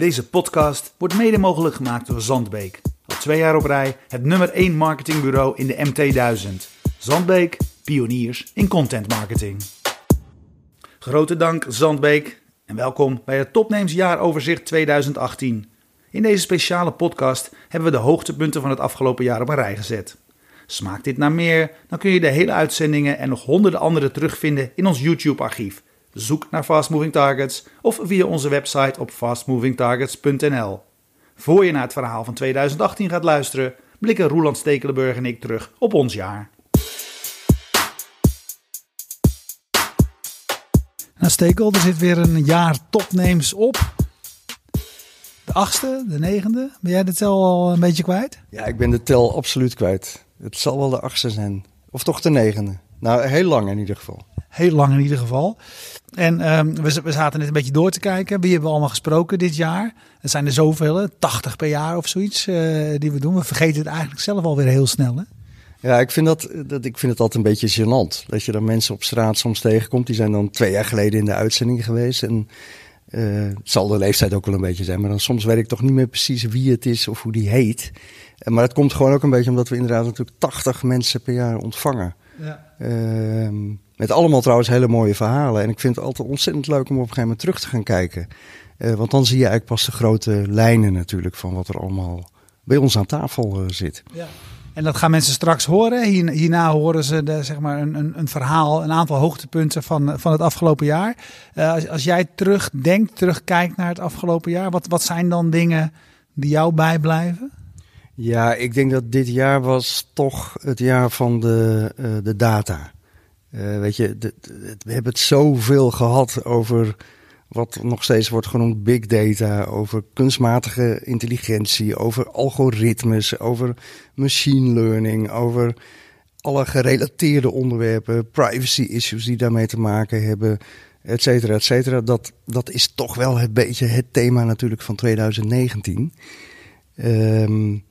Deze podcast wordt mede mogelijk gemaakt door Zandbeek. Al twee jaar op rij het nummer 1 marketingbureau in de MT1000. Zandbeek, pioniers in content marketing. Grote dank Zandbeek en welkom bij het Topnames jaaroverzicht 2018. In deze speciale podcast hebben we de hoogtepunten van het afgelopen jaar op een rij gezet. Smaakt dit naar meer? Dan kun je de hele uitzendingen en nog honderden andere terugvinden in ons YouTube-archief. Zoek naar Fast Moving Targets of via onze website op fastmovingtargets.nl. Voor je naar het verhaal van 2018 gaat luisteren, blikken Roeland Stekelenburg en ik terug op ons jaar. Nou, Stekel, er zit weer een jaar topnames op. De achtste, de negende. Ben jij de tel al een beetje kwijt? Ja, ik ben de tel absoluut kwijt. Het zal wel de achtste zijn. Of toch de negende. Nou, heel lang in ieder geval. Heel lang in ieder geval. En um, we, we, zaten net een beetje door te kijken. Wie hebben we allemaal gesproken dit jaar? Er zijn er zoveel, 80 per jaar of zoiets uh, die we doen. We vergeten het eigenlijk zelf alweer heel snel. Hè? Ja, ik vind, dat, dat, ik vind het altijd een beetje gênant. Dat je dan mensen op straat soms tegenkomt. Die zijn dan twee jaar geleden in de uitzending geweest. En uh, het zal de leeftijd ook wel een beetje zijn. Maar dan soms weet ik toch niet meer precies wie het is of hoe die heet. Maar het komt gewoon ook een beetje omdat we inderdaad natuurlijk 80 mensen per jaar ontvangen. Ja. Uh, met allemaal trouwens hele mooie verhalen. En ik vind het altijd ontzettend leuk om op een gegeven moment terug te gaan kijken. Uh, want dan zie je eigenlijk pas de grote lijnen natuurlijk van wat er allemaal bij ons aan tafel uh, zit. Ja. En dat gaan mensen straks horen. hierna horen ze de, zeg maar een, een, een, verhaal, een aantal hoogtepunten van, van het afgelopen jaar. Uh, als, als jij terugdenkt, terugkijkt naar het afgelopen jaar, wat, wat zijn dan dingen die jou bijblijven? Ja, ik denk dat dit jaar was toch het jaar van de, uh, de data. Uh, weet je, we hebben het zoveel gehad over wat nog steeds wordt genoemd big data, over kunstmatige intelligentie, over algoritmes, over machine learning, over alle gerelateerde onderwerpen, privacy issues die daarmee te maken hebben, et cetera, et cetera. Dat, dat is toch wel een beetje het thema natuurlijk van 2019. Um,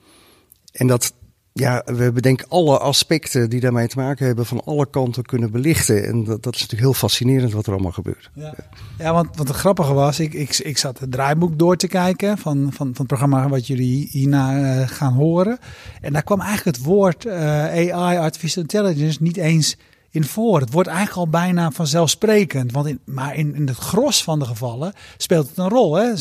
en dat, ja, we bedenken alle aspecten die daarmee te maken hebben van alle kanten kunnen belichten. En dat, dat is natuurlijk heel fascinerend wat er allemaal gebeurt. Ja, ja want wat het grappige was, ik, ik, ik zat het draaiboek door te kijken van, van, van het programma wat jullie hierna uh, gaan horen. En daar kwam eigenlijk het woord uh, AI, Artificial Intelligence, niet eens in voor. Het wordt eigenlijk al bijna vanzelfsprekend. Want in, maar in, in het gros van de gevallen speelt het een rol. Hè?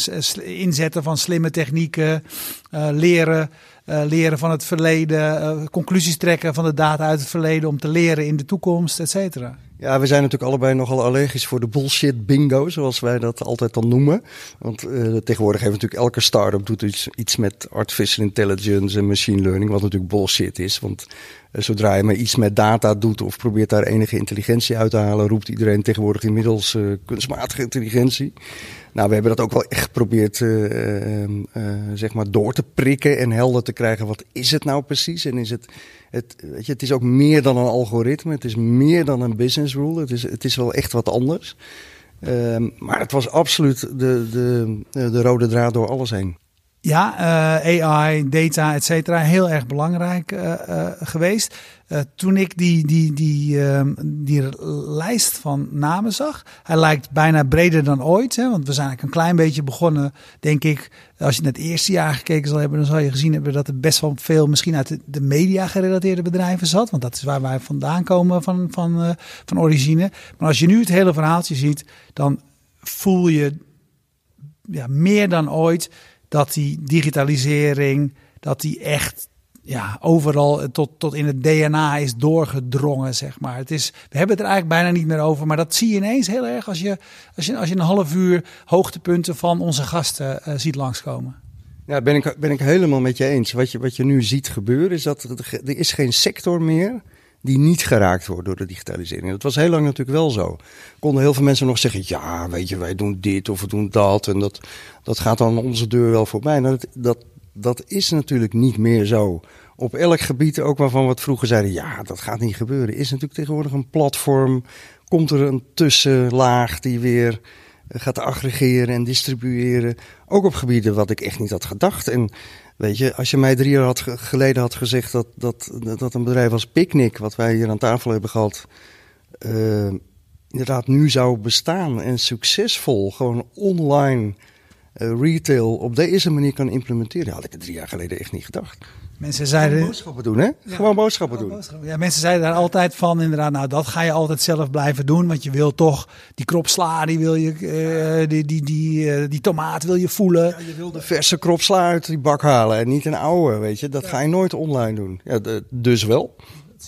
Inzetten van slimme technieken, uh, leren uh, leren van het verleden, uh, conclusies trekken van de data uit het verleden om te leren in de toekomst, et cetera. Ja, we zijn natuurlijk allebei nogal allergisch voor de bullshit bingo, zoals wij dat altijd dan noemen. Want uh, tegenwoordig heeft natuurlijk elke start-up doet iets, met artificial intelligence en machine learning, wat natuurlijk bullshit is. Want uh, zodra je maar iets met data doet of probeert daar enige intelligentie uit te halen, roept iedereen tegenwoordig inmiddels uh, kunstmatige intelligentie. Nou, we hebben dat ook wel echt geprobeerd uh, zeg maar door te prikken en helder te krijgen. Wat is het nou precies? En is het, het, weet je, het is ook meer dan een algoritme. Het is meer dan een business rule. Het is, het is wel echt wat anders. Uh, maar het was absoluut de, de, de rode draad door alles heen. Ja, uh, AI, data, et cetera, heel erg belangrijk uh, uh, geweest. toen ik die, die, die, ehm, die lijst van namen zag, hij lijkt bijna breder dan ooit. Hè, want we zijn eigenlijk een klein beetje begonnen, denk ik. Als je naar het eerste jaar gekeken zal hebben, dan zal je gezien hebben dat er best wel veel misschien uit de, de media gerelateerde bedrijven zat. Want dat is waar wij vandaan komen van, van, van origine. Maar als je nu het hele verhaaltje ziet, dan voel je ja, meer dan ooit dat die digitalisering, dat die echt ja, overal tot, tot in het DNA is doorgedrongen, zeg maar. Het is, we hebben het er eigenlijk bijna niet meer over, maar dat zie je ineens heel erg als je, als je, als je een half uur hoogtepunten van onze gasten uh, ziet langskomen. Ja, ben ik, ben ik helemaal met je eens. Wat je, wat je nu ziet gebeuren is dat er is geen sector meer die niet geraakt wordt door de digitalisering. Dat was heel lang natuurlijk wel zo. Konden heel veel mensen nog zeggen: ja, weet je, wij doen dit of we doen dat. En dat, dat gaat dan onze deur wel voorbij. Nou, dat, dat, dat is natuurlijk niet meer zo. Op elk gebied, ook waarvan het vroeger zeiden: ja, dat gaat niet gebeuren, is natuurlijk tegenwoordig een platform. Komt er een tussenlaag die weer gaat aggregeren en distribueren. Ook op gebieden wat ik echt niet had gedacht. En Weet je, als je mij drie jaar had geleden had gezegd dat, dat, dat een bedrijf als Picnic, wat wij hier aan tafel hebben gehad, uh, inderdaad nu zou bestaan en succesvol, gewoon online retail op deze manier kan implementeren, had ik het drie jaar geleden echt niet gedacht. Mensen zeiden. boodschappen doen, hè? Gewoon boodschappen doen. Ja, mensen zeiden daar altijd van, inderdaad, nou, dat ga je altijd zelf blijven doen. Want je wil toch die krop sla, die wil je, uh, die, die, die, uh, die tomaat wil je voelen. Ja, je wil de verse krop sla uit die bak halen en niet een oude, weet je. Dat ga je nooit online doen. Ja, de, dus wel.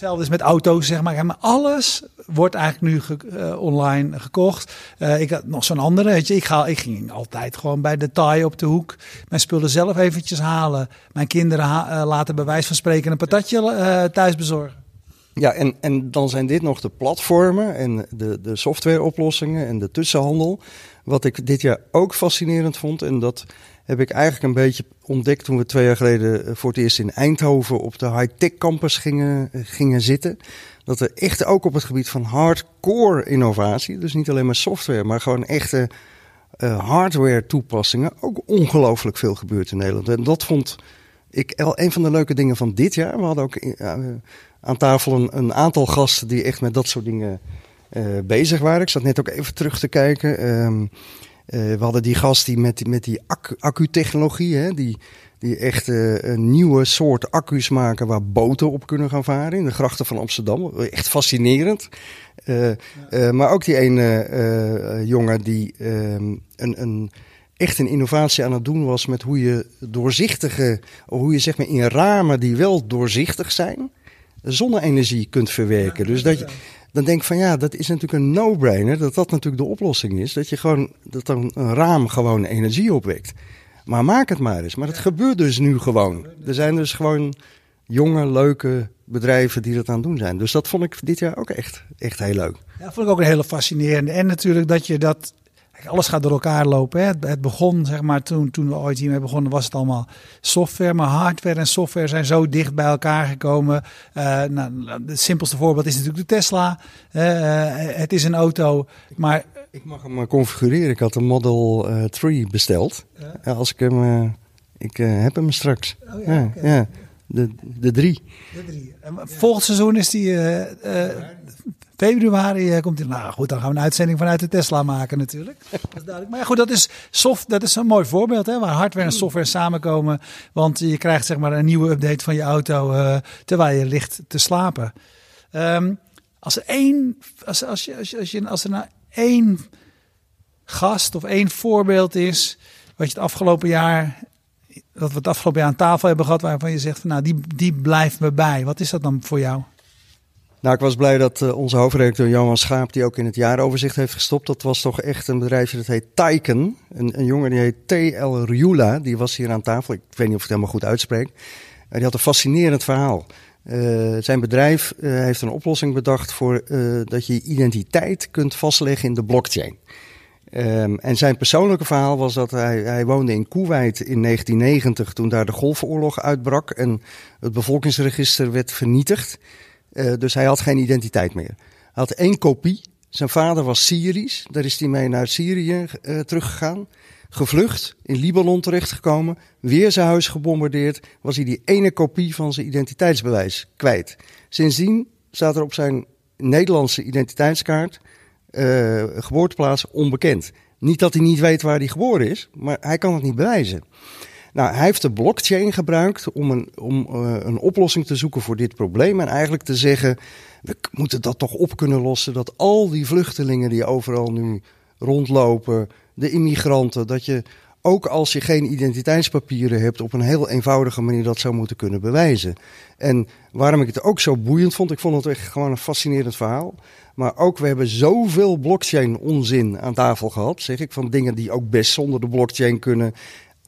Hetzelfde is met auto's, zeg maar. Maar alles wordt eigenlijk nu ge, uh, online gekocht. Uh, ik had nog zo'n andere, weet je. Ik, ga, ik ging altijd gewoon bij de taai op de hoek mijn spullen zelf eventjes halen. Mijn kinderen uh, laten bij wijze van spreken een patatje thuis bezorgen. Ja, en, en dan zijn dit nog de platformen en de, de softwareoplossingen en de tussenhandel. Wat ik dit jaar ook fascinerend vond, en dat heb ik eigenlijk een beetje ontdekt toen we twee jaar geleden eh, voor het eerst in Eindhoven op de high-tech campus gingen, eh, gingen zitten. Dat er echt ook op het gebied van hardcore innovatie, dus niet alleen maar software, maar gewoon echte uh, hardware toepassingen, ook ongelooflijk veel gebeurt in Nederland. En dat vond ik een van de leuke dingen van dit jaar. We hadden ook aan tafel een, aantal gasten die echt met dat soort dingen bezig waren. Ik zat net ook even terug te kijken. Uh, we hadden die gast die met, met die accu-technologie, hè, die, die echt uh, een nieuwe soort accu's maken waar boten op kunnen gaan varen in de grachten van Amsterdam. Echt fascinerend. Ja. maar ook die ene jongen die ehm, een, een, echt een innovatie aan het doen was met hoe je doorzichtige, hoe je zeg maar in ramen die wel doorzichtig zijn, zonne-energie kunt verwerken. Ja, dus dat je dan denk ik van ja, dat is natuurlijk een no-brainer. Dat dat natuurlijk de oplossing is. Dat je gewoon, dat een, een raam gewoon energie opwekt. Maar maak het maar eens. Maar het gebeurt dus nu gewoon. Er zijn dus gewoon jonge, leuke bedrijven die dat aan het doen zijn. Dus dat vond ik dit jaar ook echt, echt heel leuk. Ja, vond ik ook een hele fascinerende. En natuurlijk dat je dat alles gaat door elkaar lopen. Hè. Het, begon, zeg maar, toen, toen we ooit hiermee begonnen, was het allemaal software. Maar hardware en software zijn zo dicht bij elkaar gekomen. Uh, nou, het simpelste voorbeeld is natuurlijk de Tesla. Uh, het is een auto, maar... Ik mag hem configureren. Ik had een Model 3 besteld. Ja. Als ik hem... ik heb hem straks. Oh, ja, ja, okay. ja, De, de drie. De drie. En volgend seizoen is die februari uh, komt hij. Nou goed, dan gaan we een uitzending vanuit de Tesla maken natuurlijk. Dat is. Maar goed, dat is, soft, dat is een mooi voorbeeld hè, waar hardware en software samenkomen. Want je krijgt zeg maar een nieuwe update van je auto uh, terwijl je ligt te slapen. Um, als er één, als, als, je, als, je, als, je, als er nou één gast of één voorbeeld is, wat je het afgelopen jaar dat we het afgelopen jaar aan tafel hebben gehad, waarvan je zegt van nou, die, die blijft me bij. Wat is dat dan voor jou? Nou, ik was blij dat uh, onze hoofdredacteur Johan Schaap, die ook in het jaaroverzicht heeft gestopt. Dat was toch echt een bedrijfje dat heet Taiken. Een, een jongen die heet T.L. Riula, die was hier aan tafel. Ik weet niet of ik het helemaal goed uitspreek. Uh, die had een fascinerend verhaal. Uh, zijn bedrijf heeft een oplossing bedacht voor dat je identiteit kunt vastleggen in de blockchain. Um, en zijn persoonlijke verhaal was dat hij, hij woonde in Kuwait in 1990 toen daar de Golfoorlog uitbrak en het bevolkingsregister werd vernietigd. Uh, dus hij had geen identiteit meer. Hij had één kopie. Zijn vader was Syrisch. Daar is hij mee naar Syrië uh, teruggegaan. Gevlucht, in Libanon terechtgekomen. Weer zijn huis gebombardeerd. Was hij die ene kopie van zijn identiteitsbewijs kwijt. Sindsdien staat er op zijn Nederlandse identiteitskaart uh, geboorteplaats onbekend. Niet dat hij niet weet waar hij geboren is, maar hij kan het niet bewijzen. Nou, hij heeft de blockchain gebruikt om, een, om uh, een oplossing te zoeken voor dit probleem. En eigenlijk te zeggen, we moeten dat toch op kunnen lossen. Dat al die vluchtelingen die overal nu rondlopen, de immigranten, dat je ook als je geen identiteitspapieren hebt, op een heel eenvoudige manier dat zou moeten kunnen bewijzen. En waarom ik het ook zo boeiend vond, ik vond het echt gewoon een fascinerend verhaal. Maar ook, we hebben zoveel blockchain onzin aan tafel gehad, zeg ik, van dingen die ook best zonder de blockchain kunnen.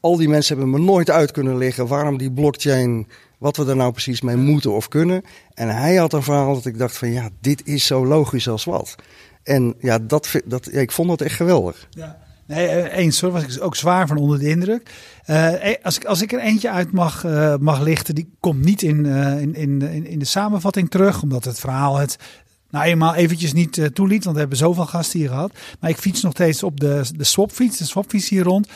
Al die mensen hebben me nooit uit kunnen leggen waarom die blockchain, wat we er nou precies mee moeten of kunnen. En hij had een verhaal dat ik dacht van ja, dit is zo logisch als wat. En ja, dat, dat, ja, ik vond dat echt geweldig. Ja. Nee, eh, eens hoor, was ik ook zwaar van onder de indruk. Uh, als, ik, als ik er eentje uit mag, mag lichten, die komt niet in, in, in, in de samenvatting terug, omdat het verhaal het nou eenmaal eventjes niet uh, toeliet, want we hebben zoveel gasten hier gehad. Maar ik fiets nog steeds op de, de swapfiets, de swapfiets hier rond.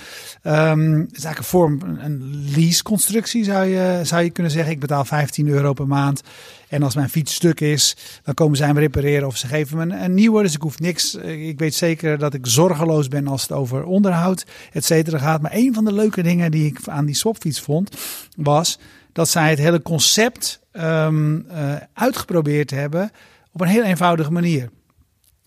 Um, het is eigenlijk een vorm, een lease-constructie zou je, zou je kunnen zeggen. Ik betaal 15 euro per maand. En als mijn fiets stuk is, dan komen zij me repareren of ze geven me een, een nieuwe. Dus ik hoef niks. Ik weet zeker dat ik zorgeloos ben als het over onderhoud, et cetera gaat. Maar een van de leuke dingen die ik aan die swapfiets vond, was dat zij het hele concept um, uh, uitgeprobeerd hebben op een heel eenvoudige manier.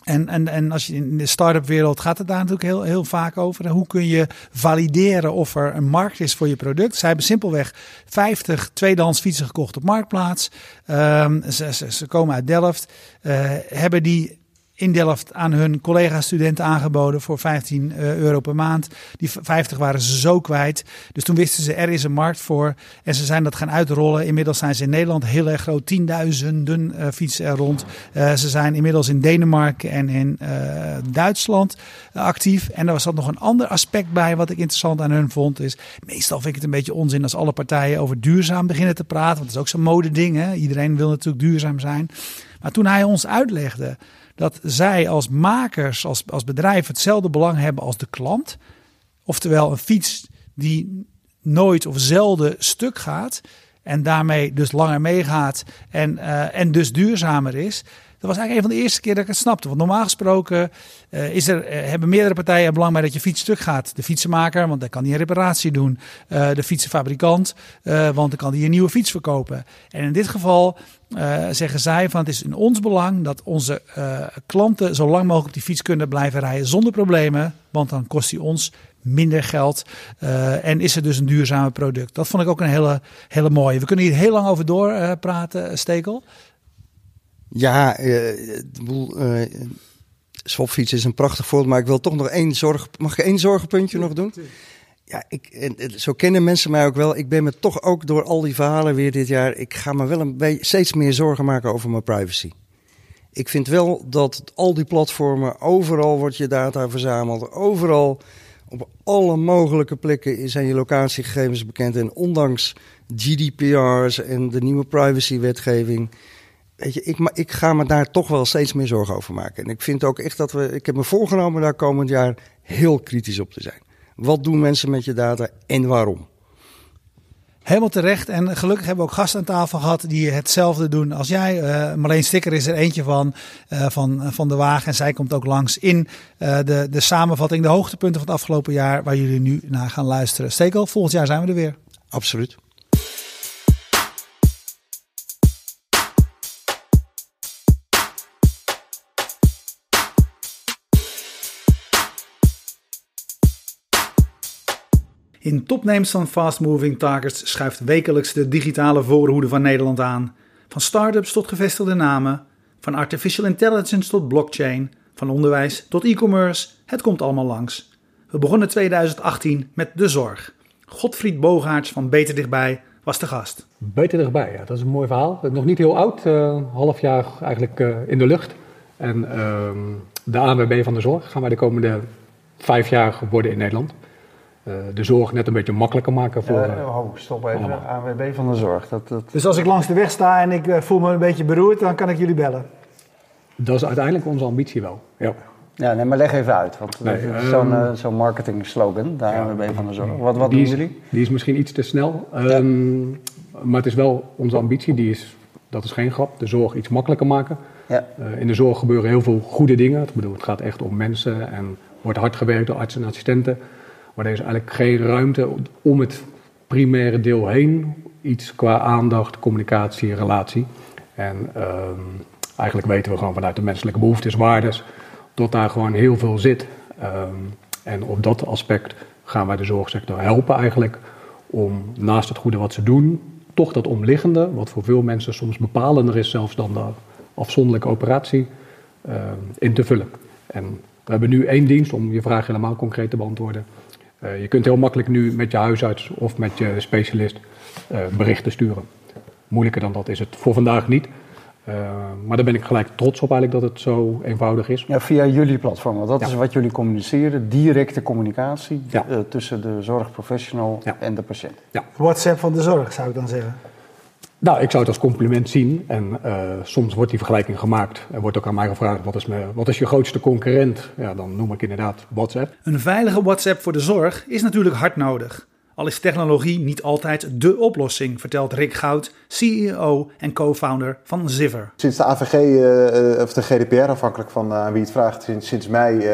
En, en, en als je in de start-up wereld gaat het daar natuurlijk heel, heel vaak over. Hoe kun je valideren of er een markt is voor je product? Zij hebben simpelweg 50 tweedehands fietsen gekocht op Marktplaats. Um, ze, ze, komen uit Delft. Uh, hebben die in Delft aan hun collega-studenten aangeboden voor 15 eh, euro per maand. Die 50 waren ze zo kwijt. Dus toen wisten ze, er is een markt voor. En ze zijn dat gaan uitrollen. Inmiddels zijn ze in Nederland heel erg groot. Tienduizenden uh, fietsen er rond. Uh, ze zijn inmiddels in Denemarken en in Duitsland actief. En er was dat nog een ander aspect bij wat ik interessant aan hun vond. Is, meestal vind ik het een beetje onzin als alle partijen over duurzaam beginnen te praten. Want dat is ook zo'n modeding. Hè? Iedereen wil natuurlijk duurzaam zijn. Maar toen hij ons uitlegde dat zij als makers, als, als bedrijf hetzelfde belang hebben als de klant. Oftewel een fiets die nooit of zelden stuk gaat en daarmee dus langer meegaat en, uh, en dus duurzamer is. Dat was eigenlijk een van de eerste keer dat ik het snapte. Want normaal gesproken uh, is er, uh, hebben meerdere partijen belang bij dat je fiets stuk gaat. De fietsenmaker, want dan kan hij een reparatie doen. Uh, de fietsenfabrikant, want dan kan hij een nieuwe fiets verkopen. En in dit geval zeggen zij van het is in ons belang dat onze klanten zo lang mogelijk op die fiets kunnen blijven rijden zonder problemen. Want dan kost hij ons minder geld. En is het dus een duurzame product. Dat vond ik ook een hele, hele mooie. We kunnen hier heel lang over doorpraten, Stekel. Ja, uh, uh, swapfiets is een prachtig voorbeeld, maar ik wil toch nog één zorg. Mag ik één zorgenpuntje nog doen? Ja, ik, zo kennen mensen mij ook wel. Ik ben me toch ook door al die verhalen weer dit jaar. Ik ga me wel een beetje steeds meer zorgen maken over mijn privacy. Ik vind wel dat al die platformen, overal wordt je data verzameld, overal op alle mogelijke plekken zijn je locatiegegevens bekend. En ondanks GDPR's en de nieuwe privacywetgeving weet je, ik, ik ga me daar toch wel steeds meer zorgen over maken. En ik vind ook echt dat we, ik heb me voorgenomen daar komend jaar heel kritisch op te zijn. Wat doen mensen met je data en waarom? Helemaal terecht. En gelukkig hebben we ook gasten aan tafel gehad die hetzelfde doen als jij. Uh, Marleen Sticker is er eentje van, uh, van, van de Wagen. En zij komt ook langs in uh, de, de samenvatting, de hoogtepunten van het afgelopen jaar, waar jullie nu naar gaan luisteren. Stekel, volgend jaar zijn we er weer. Absoluut. In topnames van Fast Moving Targets schuift wekelijks de digitale voorhoede van Nederland aan. Van start-ups tot gevestigde namen, van artificial intelligence tot blockchain, van onderwijs tot e-commerce, het komt allemaal langs. We begonnen 2018 met de zorg. Godfried Bogaerts van Beter Dichtbij was de gast. Beter Dichtbij, ja, dat is een mooi verhaal. Nog niet heel oud, uh, half jaar eigenlijk uh, in de lucht. En uh, de ANWB van de zorg gaan wij de komende vijf jaar worden in Nederland. Uh, de zorg net een beetje makkelijker maken voor. Uh, oh, stop even. Allemaal. ANWB van de zorg. Dat, dat... Dus als ik langs de weg sta en ik uh, voel me een beetje beroerd, dan kan ik jullie bellen. Dat is uiteindelijk onze ambitie wel. Ja, ja nee, maar leg even uit. Want nee, zo'n um, zo marketing slogan, de ANWB ja, van de zorg. Wat, wat doen is, jullie? Die is misschien iets te snel. Um, ja. Maar het is wel onze ambitie. Die is, dat is geen grap. De zorg iets makkelijker maken. Ja. in de zorg gebeuren heel veel goede dingen. Ik bedoel, het gaat echt om mensen en wordt hard gewerkt door artsen en assistenten. Maar er is eigenlijk geen ruimte om het primaire deel heen. Iets qua aandacht, communicatie, relatie. En um, eigenlijk weten we gewoon vanuit de menselijke behoeftes, waardes, dat daar gewoon heel veel zit. Um, en op dat aspect gaan wij de zorgsector helpen eigenlijk om naast het goede wat ze doen, toch dat omliggende, wat voor veel mensen soms bepalender is zelfs dan de afzonderlijke operatie, uh, in te vullen. En we hebben nu één dienst om je vraag helemaal concreet te beantwoorden. Uh, je kunt heel makkelijk nu met je huisarts of met je specialist uh, berichten sturen. Moeilijker dan dat is het voor vandaag niet. Uh, maar daar ben ik gelijk trots op eigenlijk dat het zo eenvoudig is. Ja, via jullie platform, want dat ja. is wat jullie communiceren. Directe communicatie ja. tussen de zorgprofessional en de patiënt. Ja. WhatsApp van de zorg zou ik dan zeggen. Nou, ik zou het als compliment zien. En uh, soms wordt die vergelijking gemaakt. Er wordt ook aan mij gevraagd: wat is, me, wat is je grootste concurrent? Ja, dan noem ik inderdaad WhatsApp. Een veilige WhatsApp voor de zorg is natuurlijk hard nodig. Al is technologie niet altijd dé oplossing, vertelt Rick Goud, CEO en co-founder van Ziver. Sinds de AVG, uh, of de GDPR, afhankelijk van uh, wie het vraagt, sinds, sinds mei uh,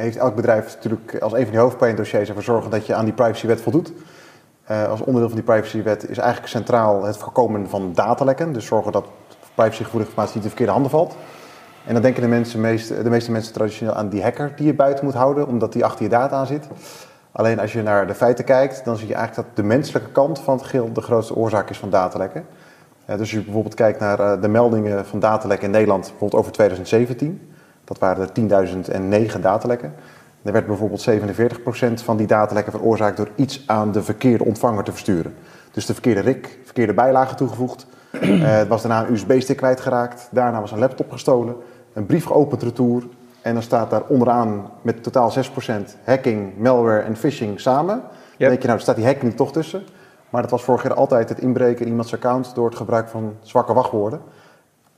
heeft elk bedrijf natuurlijk als een van die hoofdpijndossiers ervoor zorgen dat je aan die privacywet voldoet. Uh, als onderdeel van die privacywet is eigenlijk centraal het voorkomen van datalekken. Dus zorgen dat privacygevoelige informatie niet in de verkeerde handen valt. En dan denken de, mensen de meeste mensen traditioneel aan die hacker die je buiten moet houden, omdat die achter je data aan zit. Alleen als je naar de feiten kijkt, dan zie je eigenlijk dat de menselijke kant van het geheel de grootste oorzaak is van datalekken. Uh, dus als je bijvoorbeeld kijkt naar uh, de meldingen van datalekken in Nederland, bijvoorbeeld over 2017, dat waren er 10.009 datalekken. Er werd bijvoorbeeld 47% van die datalekken veroorzaakt door iets aan de verkeerde ontvanger te versturen. Dus de verkeerde RIC, verkeerde bijlagen toegevoegd. Uh, het was daarna een USB-stick kwijtgeraakt. Daarna was een laptop gestolen. Een brief geopend retour. En dan staat daar onderaan met totaal 6% hacking, malware en phishing samen. Yep. Dan denk je, nou, staat die hacking toch tussen. Maar dat was vorig jaar altijd het inbreken in iemands account door het gebruik van zwakke wachtwoorden.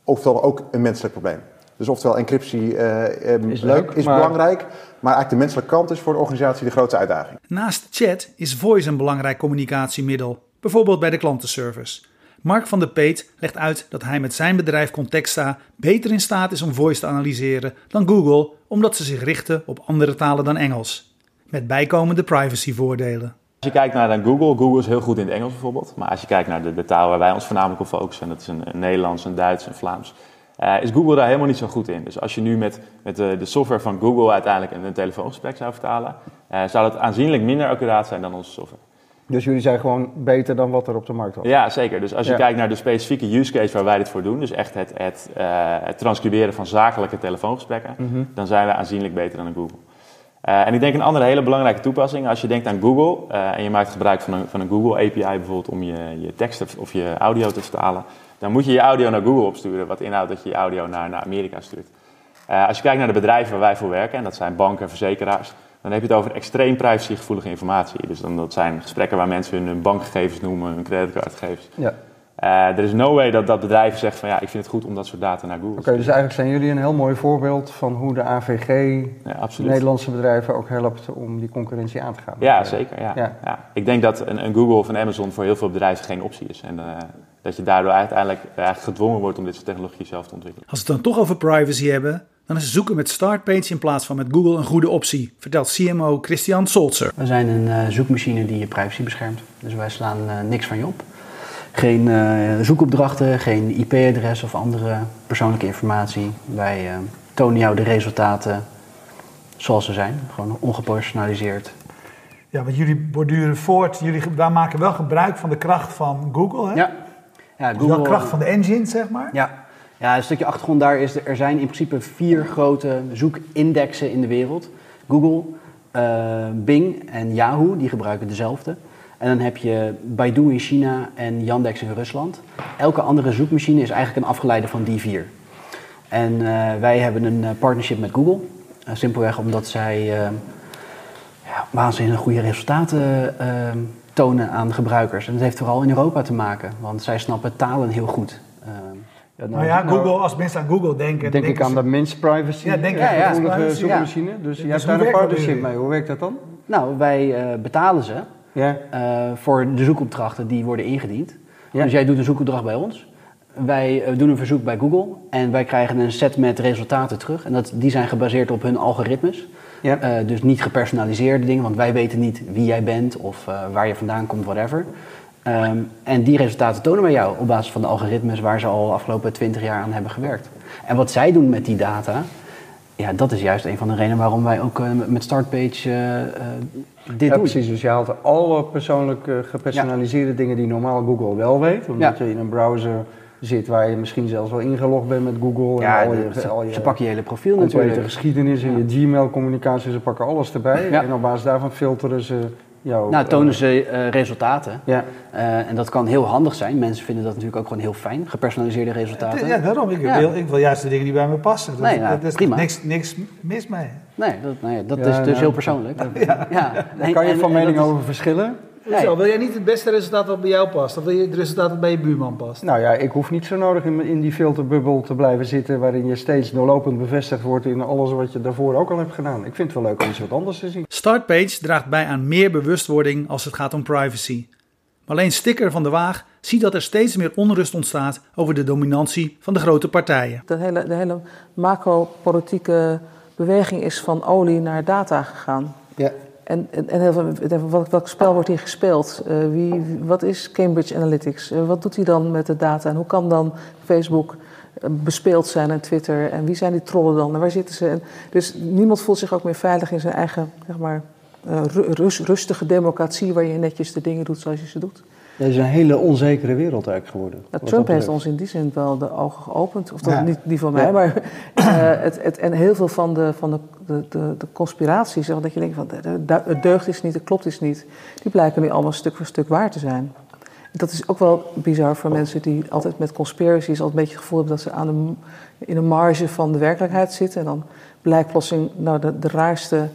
Oftewel ook een menselijk probleem. Dus oftewel encryptie uh, um, is, leuk, is maar... belangrijk, maar eigenlijk de menselijke kant is voor de organisatie de grootste uitdaging. Naast chat is voice een belangrijk communicatiemiddel, bijvoorbeeld bij de klantenservice. Mark van der Peet legt uit dat hij met zijn bedrijf Contexta beter in staat is om voice te analyseren dan Google, omdat ze zich richten op andere talen dan Engels. Met bijkomende privacyvoordelen. Als je kijkt naar dan Google, Google is heel goed in het Engels bijvoorbeeld. Maar als je kijkt naar de, de taal waar wij ons voornamelijk op focussen, dat is een, een Nederlands, een Duits, een Vlaams. Uh, is Google daar helemaal niet zo goed in. Dus als je nu met, met de, de software van Google uiteindelijk een, een telefoongesprek zou vertalen, uh, zou dat aanzienlijk minder accuraat zijn dan onze software. Dus jullie zijn gewoon beter dan wat er op de markt was? Ja, zeker. Dus als je ja. kijkt naar de specifieke use case waar wij dit voor doen, dus echt het, het, uh, het transcriberen van zakelijke telefoongesprekken, mm -hmm. dan zijn we aanzienlijk beter dan Google. Uh, en ik denk een andere hele belangrijke toepassing, als je denkt aan Google uh, en je maakt gebruik van een, van een Google API bijvoorbeeld om je, je tekst of je audio te vertalen, dan moet je je audio naar Google opsturen, wat inhoudt dat je je audio naar, naar Amerika stuurt. Uh, als je kijkt naar de bedrijven waar wij voor werken, en dat zijn banken, verzekeraars, dan heb je het over extreem privacygevoelige informatie. Dus dan, dat zijn gesprekken waar mensen hun bankgegevens noemen, hun creditcardgegevens. Ja. Uh, er is no way dat dat bedrijf zegt van ja, ik vind het goed om dat soort data naar Google te Oké, okay, dus eigenlijk zijn jullie een heel mooi voorbeeld van hoe de AVG ja, Nederlandse bedrijven ook helpt om die concurrentie aan te gaan. Ja, zeker. Ja. Ja. ja. Ik denk dat een, een, Google of een Amazon voor heel veel bedrijven geen optie is. En uh, dat je daardoor uiteindelijk eigenlijk gedwongen wordt om dit soort technologie zelf te ontwikkelen. Als we het dan toch over privacy hebben, dan is zoeken met Startpage in plaats van met Google een goede optie, vertelt CMO Christian Solzer. We zijn een uh, zoekmachine die je privacy beschermt. Dus wij slaan uh, niks van je op. Geen uh, zoekopdrachten, geen IP-adres of andere persoonlijke informatie. Wij tonen jou de resultaten zoals ze zijn, gewoon ongepersonaliseerd. Ja, want jullie borduren voort, jullie wij maken wel gebruik van de kracht van Google. Hè? Ja. Ja Google, dus de kracht van de engine, zeg maar. Ja, ja, een stukje achtergrond daar is, er zijn in principe vier grote zoekindexen in de wereld. Google, uh, Bing en Yahoo, die gebruiken dezelfde. En dan heb je Baidu in China en Yandex in Rusland. Elke andere zoekmachine is eigenlijk een afgeleide van die vier. En uh, wij hebben een partnership met Google. Uh, simpelweg omdat zij ja, waanzinnig goede resultaten tonen aan gebruikers. En dat heeft vooral in Europa te maken, want zij snappen talen heel goed. Ja, nou, ja, Google, nou, als mensen aan Google denken... Denk ik aan de minst privacy, ja, denk ja, ja, ja. zoekmachine. Dus je dus hebt daar een partnership mee. Hoe werkt dat dan? Nou, wij uh, betalen ze ja. uh, voor de zoekopdrachten die worden ingediend. Ja. Dus jij doet een zoekopdracht bij ons. Wij uh, doen een verzoek bij Google en wij krijgen een set met resultaten terug. En dat, die zijn gebaseerd op hun algoritmes. Ja. dus niet gepersonaliseerde dingen, want wij weten niet wie jij bent of waar je vandaan komt, whatever. Um, en die resultaten tonen wij jou op basis van de algoritmes waar ze al de afgelopen 20 jaar aan hebben gewerkt. En wat zij doen met die data, ja, dat is juist een van de redenen waarom wij ook uh, met Startpage uh, uh, dit ja, doen. Precies, dus je haalt alle persoonlijk gepersonaliseerde ja. dingen die normaal Google wel weet. Omdat ja. je in een browser zit waar je misschien zelfs wel ingelogd bent met Google. Ja, en al je, ze, al je, ze pakken je hele profiel natuurlijk. De geschiedenis en je Gmail-communicatie, ze pakken alles erbij. En op basis daarvan filteren ze jou, nou, tonen ze uh, resultaten. Ja. Uh, en dat kan heel handig zijn. Mensen vinden dat natuurlijk ook gewoon heel fijn, gepersonaliseerde resultaten. Ja, daarom. Ik, ja. Wil, ik wil juist de dingen die bij me passen. Dat, nee, nou, dat is prima. Niks, niks mis mee. Nee, dat, nee, dat ja, is dus heel persoonlijk. Ja. ja. Daar kan je van mening over verschillen. Zo, wil jij niet het beste resultaat wat bij jou past? Of wil je het resultaat dat bij je buurman past? Nou ja, ik hoef niet zo nodig in, in die filterbubbel te blijven zitten... waarin je steeds doorlopend bevestigd wordt in alles wat je daarvoor ook al hebt gedaan. Ik vind het wel leuk om eens wat anders te zien. Startpage draagt bij aan meer bewustwording als het gaat om privacy. Maar alleen Sticker van de Waag ziet dat er steeds meer onrust ontstaat over de dominantie van de grote partijen. De hele, de hele macro-politieke beweging is van olie naar data gegaan. Ja. En, en, en veel, welk, spel wordt hier gespeeld? Uh, wie, wat is Cambridge Analytics? Uh, wat doet hij dan met de data? En hoe kan dan Facebook uh, bespeeld zijn en Twitter? En wie zijn die trollen dan? En waar zitten ze? Dus niemand voelt zich ook meer veilig in zijn eigen zeg maar, rust, rustige democratie... waar je netjes de dingen doet zoals je ze doet. Het is een hele onzekere wereld eigenlijk geworden. Trump heeft ons in die zin wel de ogen geopend. Of ja. niet die van mij, ja. maar uh, het, het, en heel veel van de, van de, de, de, de conspiraties, dat je denkt van het deugt is niet, het klopt is niet, die blijken nu allemaal stuk voor stuk waar te zijn. Dat is ook wel bizar voor mensen die altijd met conspiracies altijd een beetje het gevoel hebben dat ze aan de, in een marge van de werkelijkheid zitten. En dan blijkt plotseling nou, de, de raarste,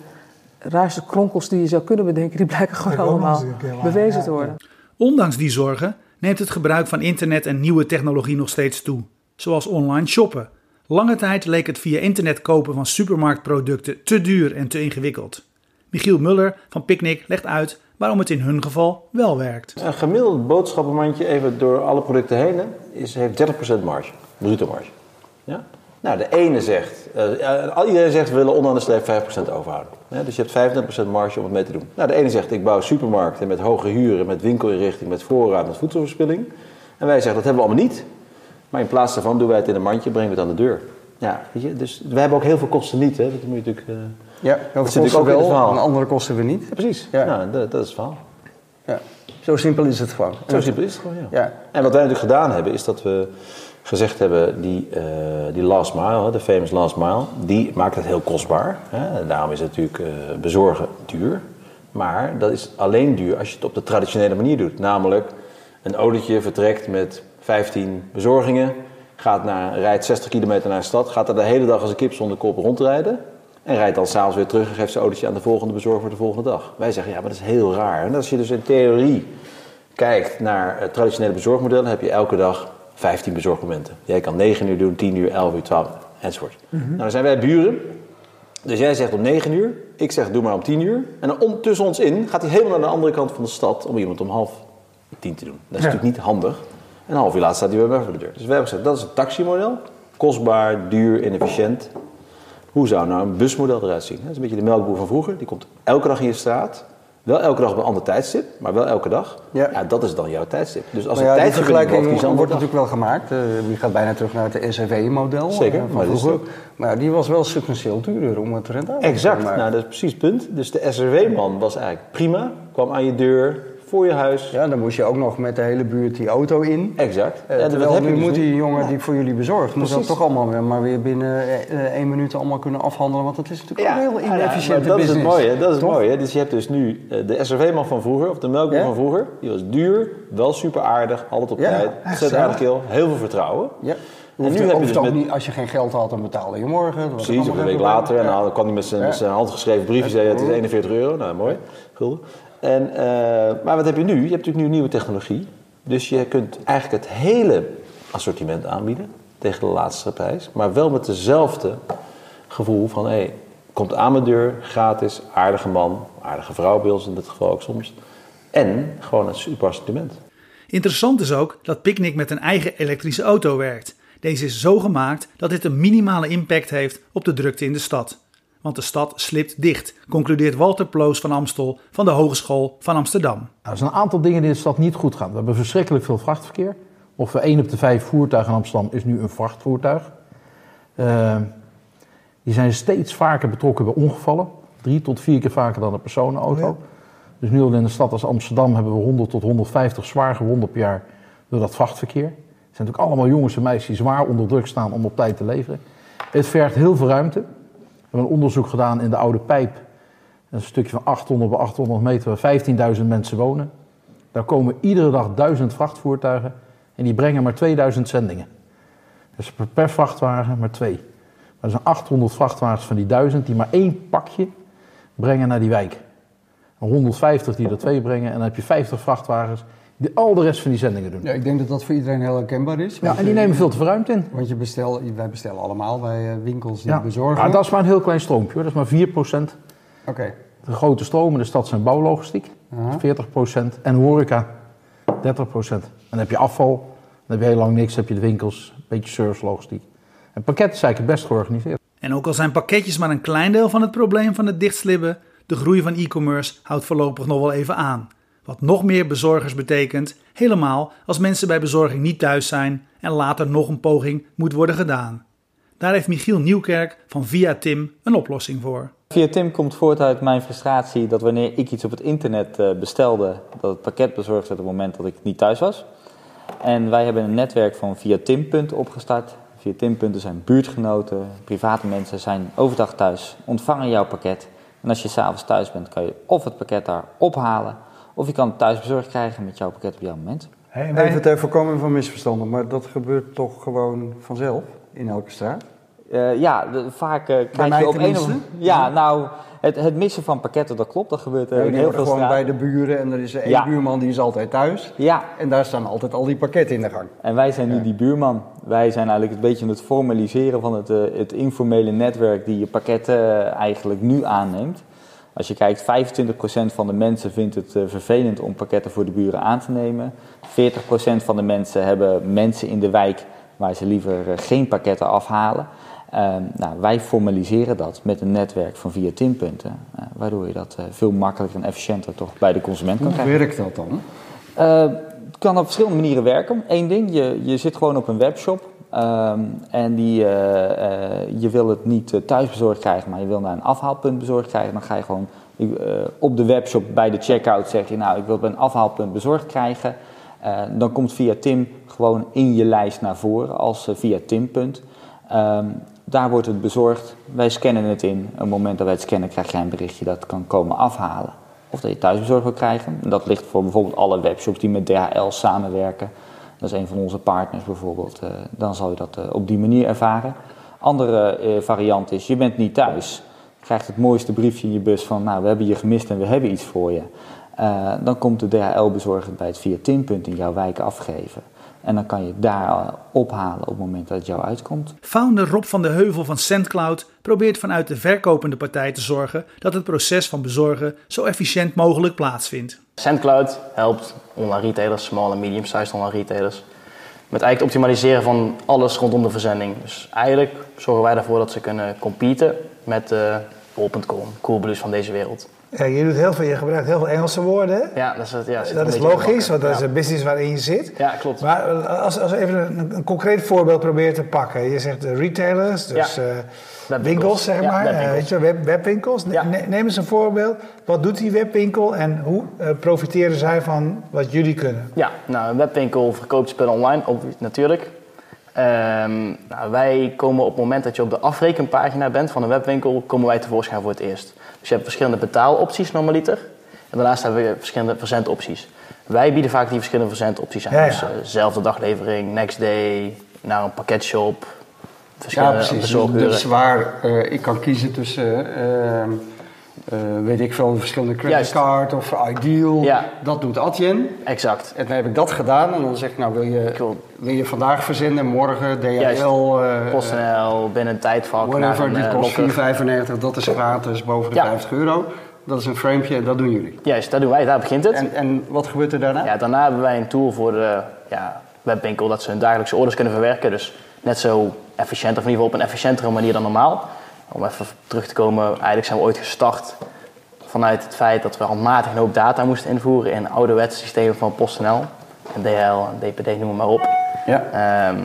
raarste kronkels die je zou kunnen bedenken, die blijken gewoon allemaal bewezen te worden. Ondanks die zorgen neemt het gebruik van internet en nieuwe technologie nog steeds toe, zoals online shoppen. Lange tijd leek het via internet kopen van supermarktproducten te duur en te ingewikkeld. Michiel Muller van Picnic legt uit waarom het in hun geval wel werkt. Een gemiddeld boodschappenmandje, even door alle producten heen, is, heeft 30% marge, bruto marge. Ja? Nou, de ene zegt, uh, iedereen zegt we willen onderaan de streep 5% overhouden. Ja, dus je hebt 25% marge om het mee te doen. Nou, de ene zegt ik bouw supermarkten met hoge huren, met winkelinrichting, met voorraad, met voedselverspilling. En wij zeggen dat hebben we allemaal niet. Maar in plaats daarvan doen wij het in een mandje, brengen we het aan de deur. Ja, weet je, dus we hebben ook heel veel kosten niet. Hè. Dat moet je natuurlijk. Uh, ja, heel veel kosten wel, en andere kosten we niet. Ja, precies, ja. Nou, dat, dat is het verhaal. Ja. Zo simpel is het gewoon. Zo simpel is het gewoon, ja. ja. En wat wij natuurlijk gedaan hebben, is dat we gezegd hebben, die, uh, die last mile, de famous last mile, die maakt het heel kostbaar. Hè? Daarom is het natuurlijk uh, bezorgen duur. Maar dat is alleen duur als je het op de traditionele manier doet. Namelijk, een autootje vertrekt met 15 bezorgingen, gaat naar, rijdt 60 kilometer naar de stad, gaat er de hele dag als een kip zonder kop rondrijden. En rijdt dan s'avonds weer terug en geeft zijn autootje aan de volgende bezorger voor de volgende dag. Wij zeggen, ja, maar dat is heel raar. En als je dus in theorie kijkt naar traditionele bezorgmodel, heb je elke dag 15 bezorgmomenten. Jij kan 9 uur doen, 10 uur, 11 uur, 12 enzovoort. Mm -hmm. Nou, dan zijn wij buren. Dus jij zegt om 9 uur, ik zeg doe maar om 10 uur. En dan om, tussen ons in gaat hij helemaal naar de andere kant van de stad om iemand om half 10 te doen. Dat is ja. natuurlijk niet handig. En een half uur later staat hij weer bij voor de deur. Dus wij hebben gezegd, dat is het taximodel. Kostbaar, duur, inefficiënt. Hoe zou nou een busmodel eruit zien? Dat is een beetje de melkboer van vroeger. Die komt elke dag in je straat. Wel elke dag op een ander tijdstip, maar wel elke dag. Ja. ja dat is dan jouw tijdstip. Dus als maar ja, een tijdvergelijking wordt, wordt natuurlijk wel gemaakt. Uh, die gaat bijna terug naar het SRW-model. Zeker, uh, van vroeger. Maar die was wel substantieel duurder om het rendabel te Exact, nou, dat is precies het punt. Dus de SRW-man was eigenlijk prima. Kwam aan je deur, voor je huis. Ja, dan moest je ook nog met de hele buurt die auto in. Exact. Uh, ja, terwijl nu dus moet die jongen ja. die voor jullie bezorgt, moet dat toch allemaal weer, maar weer binnen uh, één minuut allemaal kunnen afhandelen. Want dat is natuurlijk ja, ook heel inefficiënte dat business. Is het mooie, dat is het mooie. Dus je hebt dus nu uh, de SRV-man van vroeger, of de melkboer van vroeger. Die was duur, wel super aardig, altijd op tijd. Zet aardig keel, heel veel vertrouwen. Ja. En nu heb je dus met... niet, als je geen geld had, dan betaalde je morgen. Precies, of een week later. En dan kwam hij met zijn, zijn handgeschreven briefje, zei het is 41 euro. Nou, mooi. Gulden. En, uh, maar wat heb je nu? Je hebt natuurlijk nu nieuwe technologie. Dus je kunt eigenlijk het hele assortiment aanbieden tegen de laatste prijs. Maar wel met dezelfde gevoel van, hey, komt aan mijn deur, gratis, aardige man, aardige vrouw bij ons in dit geval ook soms. En gewoon een super assortiment. Interessant is ook dat Picnic met een eigen elektrische auto werkt. Deze is zo gemaakt dat dit een minimale impact heeft op de drukte in de stad want de stad slipt dicht, concludeert Walter Ploos van Amstel van de Hogeschool van Amsterdam. Nou, er zijn een aantal dingen die in de stad niet goed gaan. We hebben verschrikkelijk veel vrachtverkeer. Ongeveer 1 op de 5 voertuigen in Amsterdam is nu een vrachtvoertuig. Uh, die zijn steeds vaker betrokken bij ongevallen. Drie tot vier keer vaker dan een personenauto. Ja. Dus nu al in een stad als Amsterdam hebben we 100 tot 150 zwaar gewonden per jaar door dat vrachtverkeer. Het zijn natuurlijk allemaal jongens en meisjes die zwaar onder druk staan om op tijd te leveren. Het vergt heel veel ruimte. We hebben een onderzoek gedaan in de Oude Pijp. Een stukje van 800 bij 800 meter waar 15.000 mensen wonen. Daar komen iedere dag 1000 vrachtvoertuigen en die brengen maar 2000 zendingen. Dus per, vrachtwagen maar twee. Maar er zijn 800 vrachtwagens van die 1000 die maar één pakje brengen naar die wijk. 150 die er twee brengen. En dan heb je 50 vrachtwagens die al de rest van die zendingen doen. Ja, ik denk dat dat voor iedereen heel herkenbaar is. Ja, en die nemen veel te veel ruimte in. Want je bestel, wij bestellen allemaal bij eh, winkels die Ja. bezorgen. Maar dat is maar een heel klein stroompje hoor. Dat is maar 4%. Oké. De grote stromen in de stad zijn bouwlogistiek, Aha. 40%. En horeca, 30%. En dan heb je afval, dan heb je heel lang niks, dan heb je de winkels, een beetje servicelogistiek. En pakket is eigenlijk best georganiseerd. En ook al zijn pakketjes maar een klein deel van het probleem van het dichtslibben, de groei van e-commerce houdt voorlopig nog wel even aan. Wat nog meer bezorgers betekent, helemaal als mensen bij bezorging niet thuis zijn en later nog een poging moet worden gedaan. Daar heeft Michiel Nieuwkerk van Via Tim een oplossing voor. Via Tim komt voort uit mijn frustratie dat wanneer ik iets op het internet eh, bestelde, dat het pakket bezorgd werd op het moment dat ik niet thuis was. En wij hebben een netwerk van Via Tim-punten opgestart. Via Tim-punten zijn buurtgenoten, private mensen zijn overdag thuis, ontvangen jouw pakket. En als je s'avonds thuis bent, kan je of het pakket daar ophalen, of je kan het thuis bezorgd krijgen met jouw pakket op jouw moment. Even ter voorkoming van misverstanden, maar dat gebeurt toch gewoon vanzelf in elke straat? Eh, ja, de- vaak eh, krijg je op een of Ja, nou, het, het missen van pakketten, dat klopt, dat gebeurt eh, Ja, in heel veel gewoon straten. bij de buren en er is één Ja. buurman die is altijd thuis. Ja, En daar staan altijd al die pakketten in de gang. En wij zijn nu die buurman. Wij zijn eigenlijk een beetje het formaliseren van het, eh, het informele netwerk die je pakketten eigenlijk nu aanneemt. Als je kijkt, 25% van de mensen vindt het eh, vervelend om pakketten voor de buren aan te nemen. 40% van de mensen hebben mensen in de wijk waar ze liever eh, geen pakketten afhalen. Ehm, nou, wij formaliseren dat met een netwerk van via tinpunten, eh, waardoor je dat veel makkelijker en efficiënter toch bij de consument kan Hoe krijgen. werkt dat dan? Het kan op verschillende manieren werken. Eén ding, je, je zit gewoon op een webshop ehm, en die, eh, eh, je wil het niet eh, thuis bezorgd krijgen, maar je wil naar een afhaalpunt bezorgd krijgen. Dan ga je gewoon op de webshop bij de checkout zeg je, nou ik wil het bij een afhaalpunt bezorgd krijgen. Dan komt via Tim gewoon in je lijst naar voren als via Tim-punt. Ehm, daar wordt het bezorgd. Wij scannen het in. Op het moment dat wij het scannen, krijg jij een berichtje dat kan komen afhalen. Of dat je thuisbezorgd wil krijgen. En Dat ligt voor bijvoorbeeld alle webshops die met DHL samenwerken. Dat is een van onze partners bijvoorbeeld. Eh, dan zal je dat eh, op die manier ervaren. Andere eh, variant is, je bent niet thuis. Je krijgt het mooiste briefje in je bus van, nou, we hebben je gemist en we hebben iets voor je. Dan komt de DHL-bezorger bij het via Tinpunt in jouw wijk afgeven. En dan kan je het daar eh, ophalen op het moment dat het jou uitkomt. Founder Rob van de Heuvel van SendCloud probeert vanuit de verkopende partij te zorgen dat het proces van bezorgen zo efficiënt mogelijk plaatsvindt. SendCloud helpt online retailers, small en medium-sized online retailers, met eigenlijk het optimaliseren van alles rondom de verzending. Dus eigenlijk zorgen wij ervoor dat ze kunnen competen met uh, bol.com, Coolblues van deze wereld. Ja, je, doet heel veel, je gebruikt heel veel Engelse woorden. Ja, dat is, het- ja, zit dat is logisch, want dat is een business waarin je zit. Ja, klopt. Maar eh, als, als we even een, een concreet voorbeeld proberen te pakken. Je zegt de retailers, dus Ja. eh, winkels zeg maar. eh, webwinkels. weet je, web, webwinkels. Ne- Neem eens een voorbeeld. Wat doet die webwinkel en hoe eh, profiteren zij van wat jullie kunnen? Ja, nou, een webwinkel verkoopt spullen online, op, natuurlijk. Ehm, nou, wij komen op het moment dat je op de afrekenpagina bent van een webwinkel, komen wij tevoorschijn voor het eerst. Dus je hebt verschillende betaalopties normaliter. En daarnaast hebben we verschillende verzendopties. Wij bieden vaak die verschillende verzendopties aan. Ja, ja. Dus eh, zelfde daglevering, next day, naar een pakketshop, Ja, verschillende precies. bezorguren. Dus waar eh, ik kan kiezen tussen, eh, eh, weet ik veel, verschillende creditcard of Ideal. Ja. Dat doet Adyen. Exact. En dan heb ik dat gedaan en dan zeg ik, nou wil je, wil je vandaag verzenden, morgen DHL, Juist. eh, PostNL, binnen een tijdvak whatever, dit eh, kost lokker. 4,95, dat is gratis, boven de Ja. 50 euro. Dat is een framepje en dat doen jullie. Juist, daar doen wij, daar begint het. En, en wat gebeurt er daarna? Ja, daarna hebben wij een tool voor de ja, webwinkel dat ze hun dagelijkse orders kunnen verwerken. Dus net zo efficiënt, of in ieder geval op een efficiëntere manier dan normaal. Om even terug te komen, eigenlijk zijn we ooit gestart vanuit het feit dat we handmatig een hoop data moesten invoeren in ouderwetse systemen van PostNL. En DHL en DPD, noem maar op. Ja. Ehm,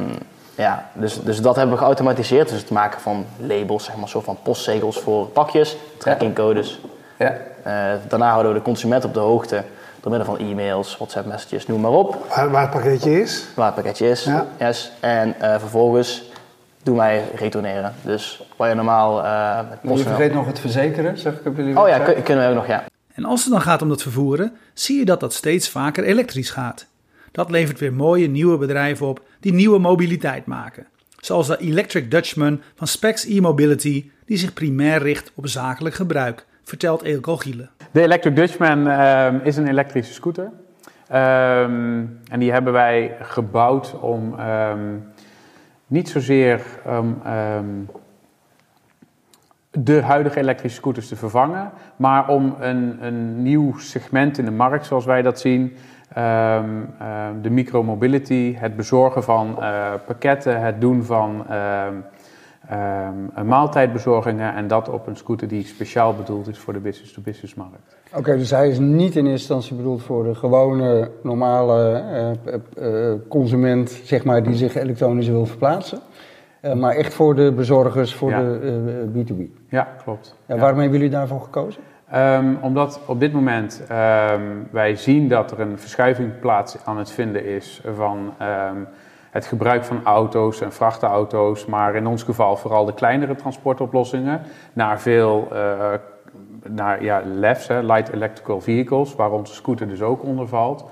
ja, dus, dus dat hebben we geautomatiseerd. Dus het maken van labels, zeg maar, soort van postzegels voor pakjes, trackingcodes. Ja. Eh, daarna houden we de consument op de hoogte door middel van e-mails, WhatsApp messages, noem maar op. Waar, waar het pakketje is. Waar het pakketje is. Ja. Yes. En eh, vervolgens doen wij retourneren. Dus waar je normaal eh met Maar je vergeet nog het verzekeren, zeg ik op jullie Oh ja, kun- kunnen we ook nog, ja. En als het dan gaat om dat vervoeren, zie je dat dat steeds vaker elektrisch gaat. Dat levert weer mooie nieuwe bedrijven op die nieuwe mobiliteit maken. Zoals de Electric Dutchman van Specs e-Mobility, die zich primair richt op zakelijk gebruik, vertelt Eelco Gielen. De Electric Dutchman ehm, is een elektrische scooter. Ehm, en die hebben wij gebouwd om ehm, niet zozeer de huidige elektrische scooters te vervangen, maar om een, een nieuw segment in de markt, zoals wij dat zien, de micromobility, het bezorgen van uh, pakketten, het doen van um, maaltijdbezorgingen en dat op een scooter die speciaal bedoeld is voor de business-to-business markt. Oké, dus hij is niet in eerste instantie bedoeld voor de gewone, normale uh, consument, zeg maar, die zich elektronisch wil verplaatsen. maar echt voor de bezorgers, voor de B2B. Ja, klopt. Ja, waarom hebben jullie daarvoor gekozen? Um, omdat op dit moment um, wij zien dat er een verschuiving plaats aan het vinden is van um, het gebruik van auto's en vrachtauto's, maar in ons geval vooral de kleinere transportoplossingen, naar veel uh, naar, ja, LEVs, Light Electrical Vehicles, waar onze scooter dus ook onder valt.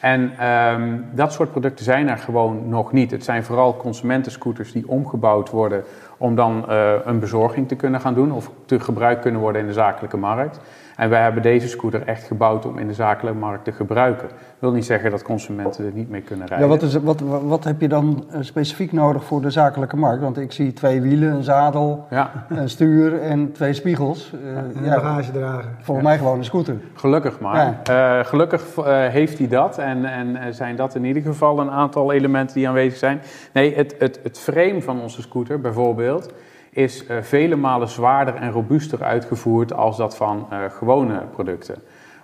En um, dat soort producten zijn er gewoon nog niet. Het zijn vooral consumentenscooters die omgebouwd worden om dan uh, een bezorging te kunnen gaan doen of te gebruikt kunnen worden in de zakelijke markt. En wij hebben deze scooter echt gebouwd om in de zakelijke markt te gebruiken. Dat wil niet zeggen dat consumenten er niet mee kunnen rijden. Ja, wat, is, wat, wat heb je dan eh, specifiek nodig voor de zakelijke markt? Want ik zie twee wielen, een zadel, ja. een stuur en twee spiegels. Uh, ja, een bagagedrager. Volgens mij gewoon een scooter. Gelukkig maar. Uh, gelukkig heeft hij dat en, en zijn dat in ieder geval een aantal elementen die aanwezig zijn. Nee, het, het, het frame van onze scooter bijvoorbeeld is uh, vele malen zwaarder en robuuster uitgevoerd als dat van uh, gewone producten.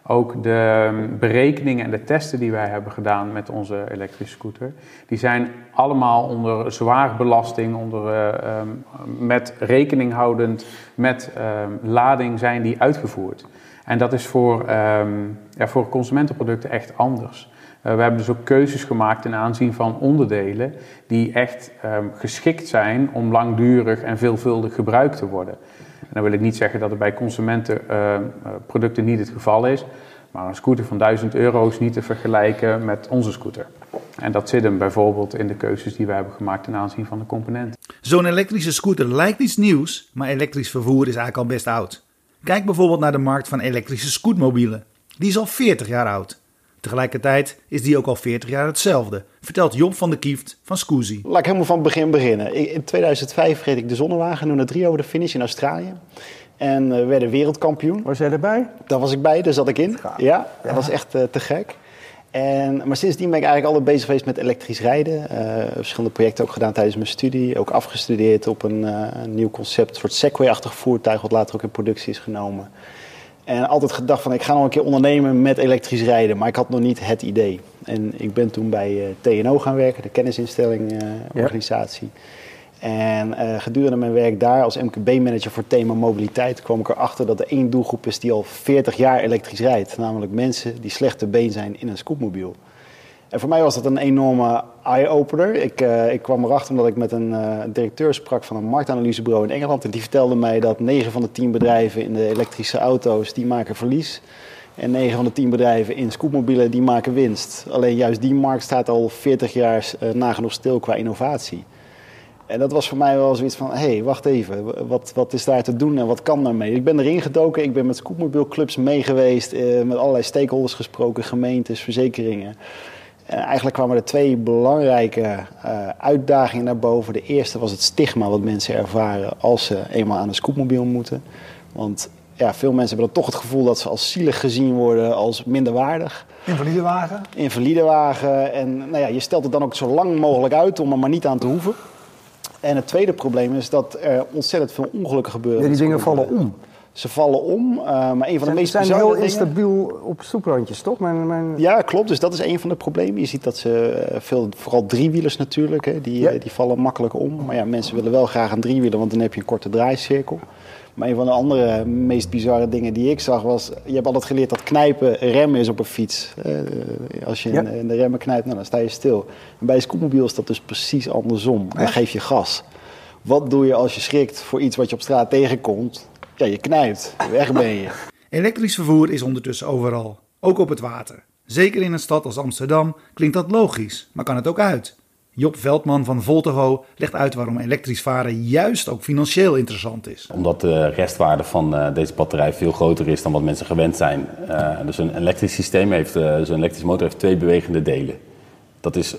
Ook de um, berekeningen en de testen die wij hebben gedaan met onze elektrische scooter, die zijn allemaal onder zwaar belasting, onder, uh, um, met rekening houdend met um, lading zijn die uitgevoerd. En dat is voor, ja, voor consumentenproducten echt anders. Uh, we hebben dus ook keuzes gemaakt ten aanzien van onderdelen die echt um, geschikt zijn om langdurig en veelvuldig gebruikt te worden. En dan wil ik niet zeggen dat het bij consumentenproducten uh, niet het geval is, maar een scooter van 1000 euro is niet te vergelijken met onze scooter. En dat zit hem bijvoorbeeld in de keuzes die we hebben gemaakt ten aanzien van de componenten. Zo'n elektrische scooter lijkt iets nieuws, maar elektrisch vervoer is eigenlijk al best oud. Kijk bijvoorbeeld naar de markt van elektrische scootmobielen. Die is al 40 jaar oud. Tegelijkertijd is die ook al 40 jaar hetzelfde, vertelt Job van de Kieft van Scoozy. Laat ik helemaal van het begin beginnen. In 2005 reed ik de zonnewagen naar drie over de finish in Australië. En we werden wereldkampioen. Was jij erbij? Daar was ik bij, daar zat ik in. Ja, dat was echt uh, te gek. En, maar sindsdien ben ik eigenlijk altijd bezig geweest met elektrisch rijden. Uh, verschillende projecten ook gedaan tijdens mijn studie. Ook afgestudeerd op een, uh, een nieuw concept, een soort Segway-achtig voertuig... wat later ook in productie is genomen. En altijd gedacht van ik ga nog een keer ondernemen met elektrisch rijden, maar ik had nog niet het idee. En ik ben toen bij uh, TNO gaan werken, de kennisinstelling uh, organisatie. En uh, gedurende mijn werk daar als MKB-manager voor thema mobiliteit kwam ik erachter dat er één doelgroep is die al 40 jaar elektrisch rijdt. Namelijk mensen die slechte been zijn in een scootmobiel. En voor mij was dat een enorme eye-opener. Ik, uh, ik kwam erachter omdat ik met een uh, directeur sprak van een marktanalysebureau in Engeland. En die vertelde mij dat 9 van de 10 bedrijven in de elektrische auto's, die maken verlies. En 9 van de 10 bedrijven in scootmobielen, die maken winst. Alleen juist die markt staat al 40 jaar uh, nagenoeg stil qua innovatie. En dat was voor mij wel zoiets van, hé, hey, wacht even, wat, wat is daar te doen en wat kan daarmee? Ik ben erin gedoken, ik ben met scootmobielclubs meegeweest, met allerlei stakeholders gesproken, gemeentes, verzekeringen. En eigenlijk kwamen er twee belangrijke uh, uitdagingen naar boven. De eerste was het stigma wat mensen ervaren als ze eenmaal aan een scootmobiel moeten. Want ja, veel mensen hebben dan toch het gevoel dat ze als zielig gezien worden, als minderwaardig. Invalidewagen? Invalidewagen. En nou ja, je stelt het dan ook zo lang mogelijk uit om er maar niet aan te hoeven. En het tweede probleem is dat er ontzettend veel ongelukken gebeuren. Ja, die dingen vallen om. Ze vallen om. Uh, maar een van de meest zijn heel dingen... instabiel op stoeprandjes, toch? Mijn, mijn... Ja, klopt. Dus dat is een van de problemen. Je ziet dat ze veel, vooral driewielers natuurlijk, hè, die, ja. die vallen makkelijk om. Maar ja, mensen willen wel graag een driewieler, want dan heb je een korte draaicirkel. Maar een van de andere meest bizarre dingen die ik zag was... Je hebt altijd geleerd dat knijpen remmen is op een fiets. Uh, als je ja. in, in, de remmen knijpt, nou, dan sta je stil. En bij een scootmobiel is dat dus precies andersom. Dan geef je gas. Wat doe je als je schrikt voor iets wat je op straat tegenkomt? Ja, je knijpt. Weg ben je. Elektrisch vervoer is ondertussen overal, ook op het water. Zeker in een stad als Amsterdam klinkt dat logisch, maar kan het ook uit. Job Veldman van Voltego legt uit waarom elektrisch varen juist ook financieel interessant is. Omdat de restwaarde van uh, deze batterij veel groter is dan wat mensen gewend zijn. Uh, dus een elektrisch systeem heeft, uh, dus een elektrische motor heeft twee bewegende delen. Dat is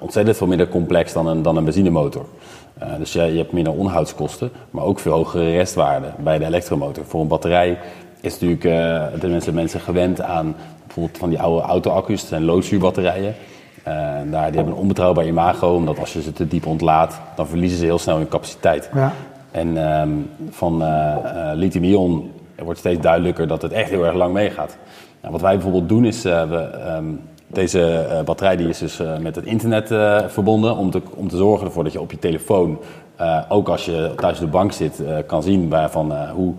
ontzettend veel minder complex dan een, dan een benzinemotor. Dus je, je hebt minder onderhoudskosten, maar ook veel hogere restwaarden bij de elektromotor. Voor een batterij is natuurlijk de mensen, mensen gewend aan bijvoorbeeld van die oude auto-accu's, dat zijn loodzuurbatterijen. Uh, daar, die hebben een onbetrouwbaar imago, omdat als je ze te diep ontlaat, dan verliezen ze heel snel hun capaciteit. Ja. En um, van uh, uh, lithium-ion wordt steeds duidelijker dat het echt heel erg lang meegaat. Nou, wat wij bijvoorbeeld doen is, we, um, deze batterij die is dus met het internet verbonden om te, om te zorgen ervoor dat je op je telefoon, ook als je thuis op de bank zit, kan zien waarvan, hoe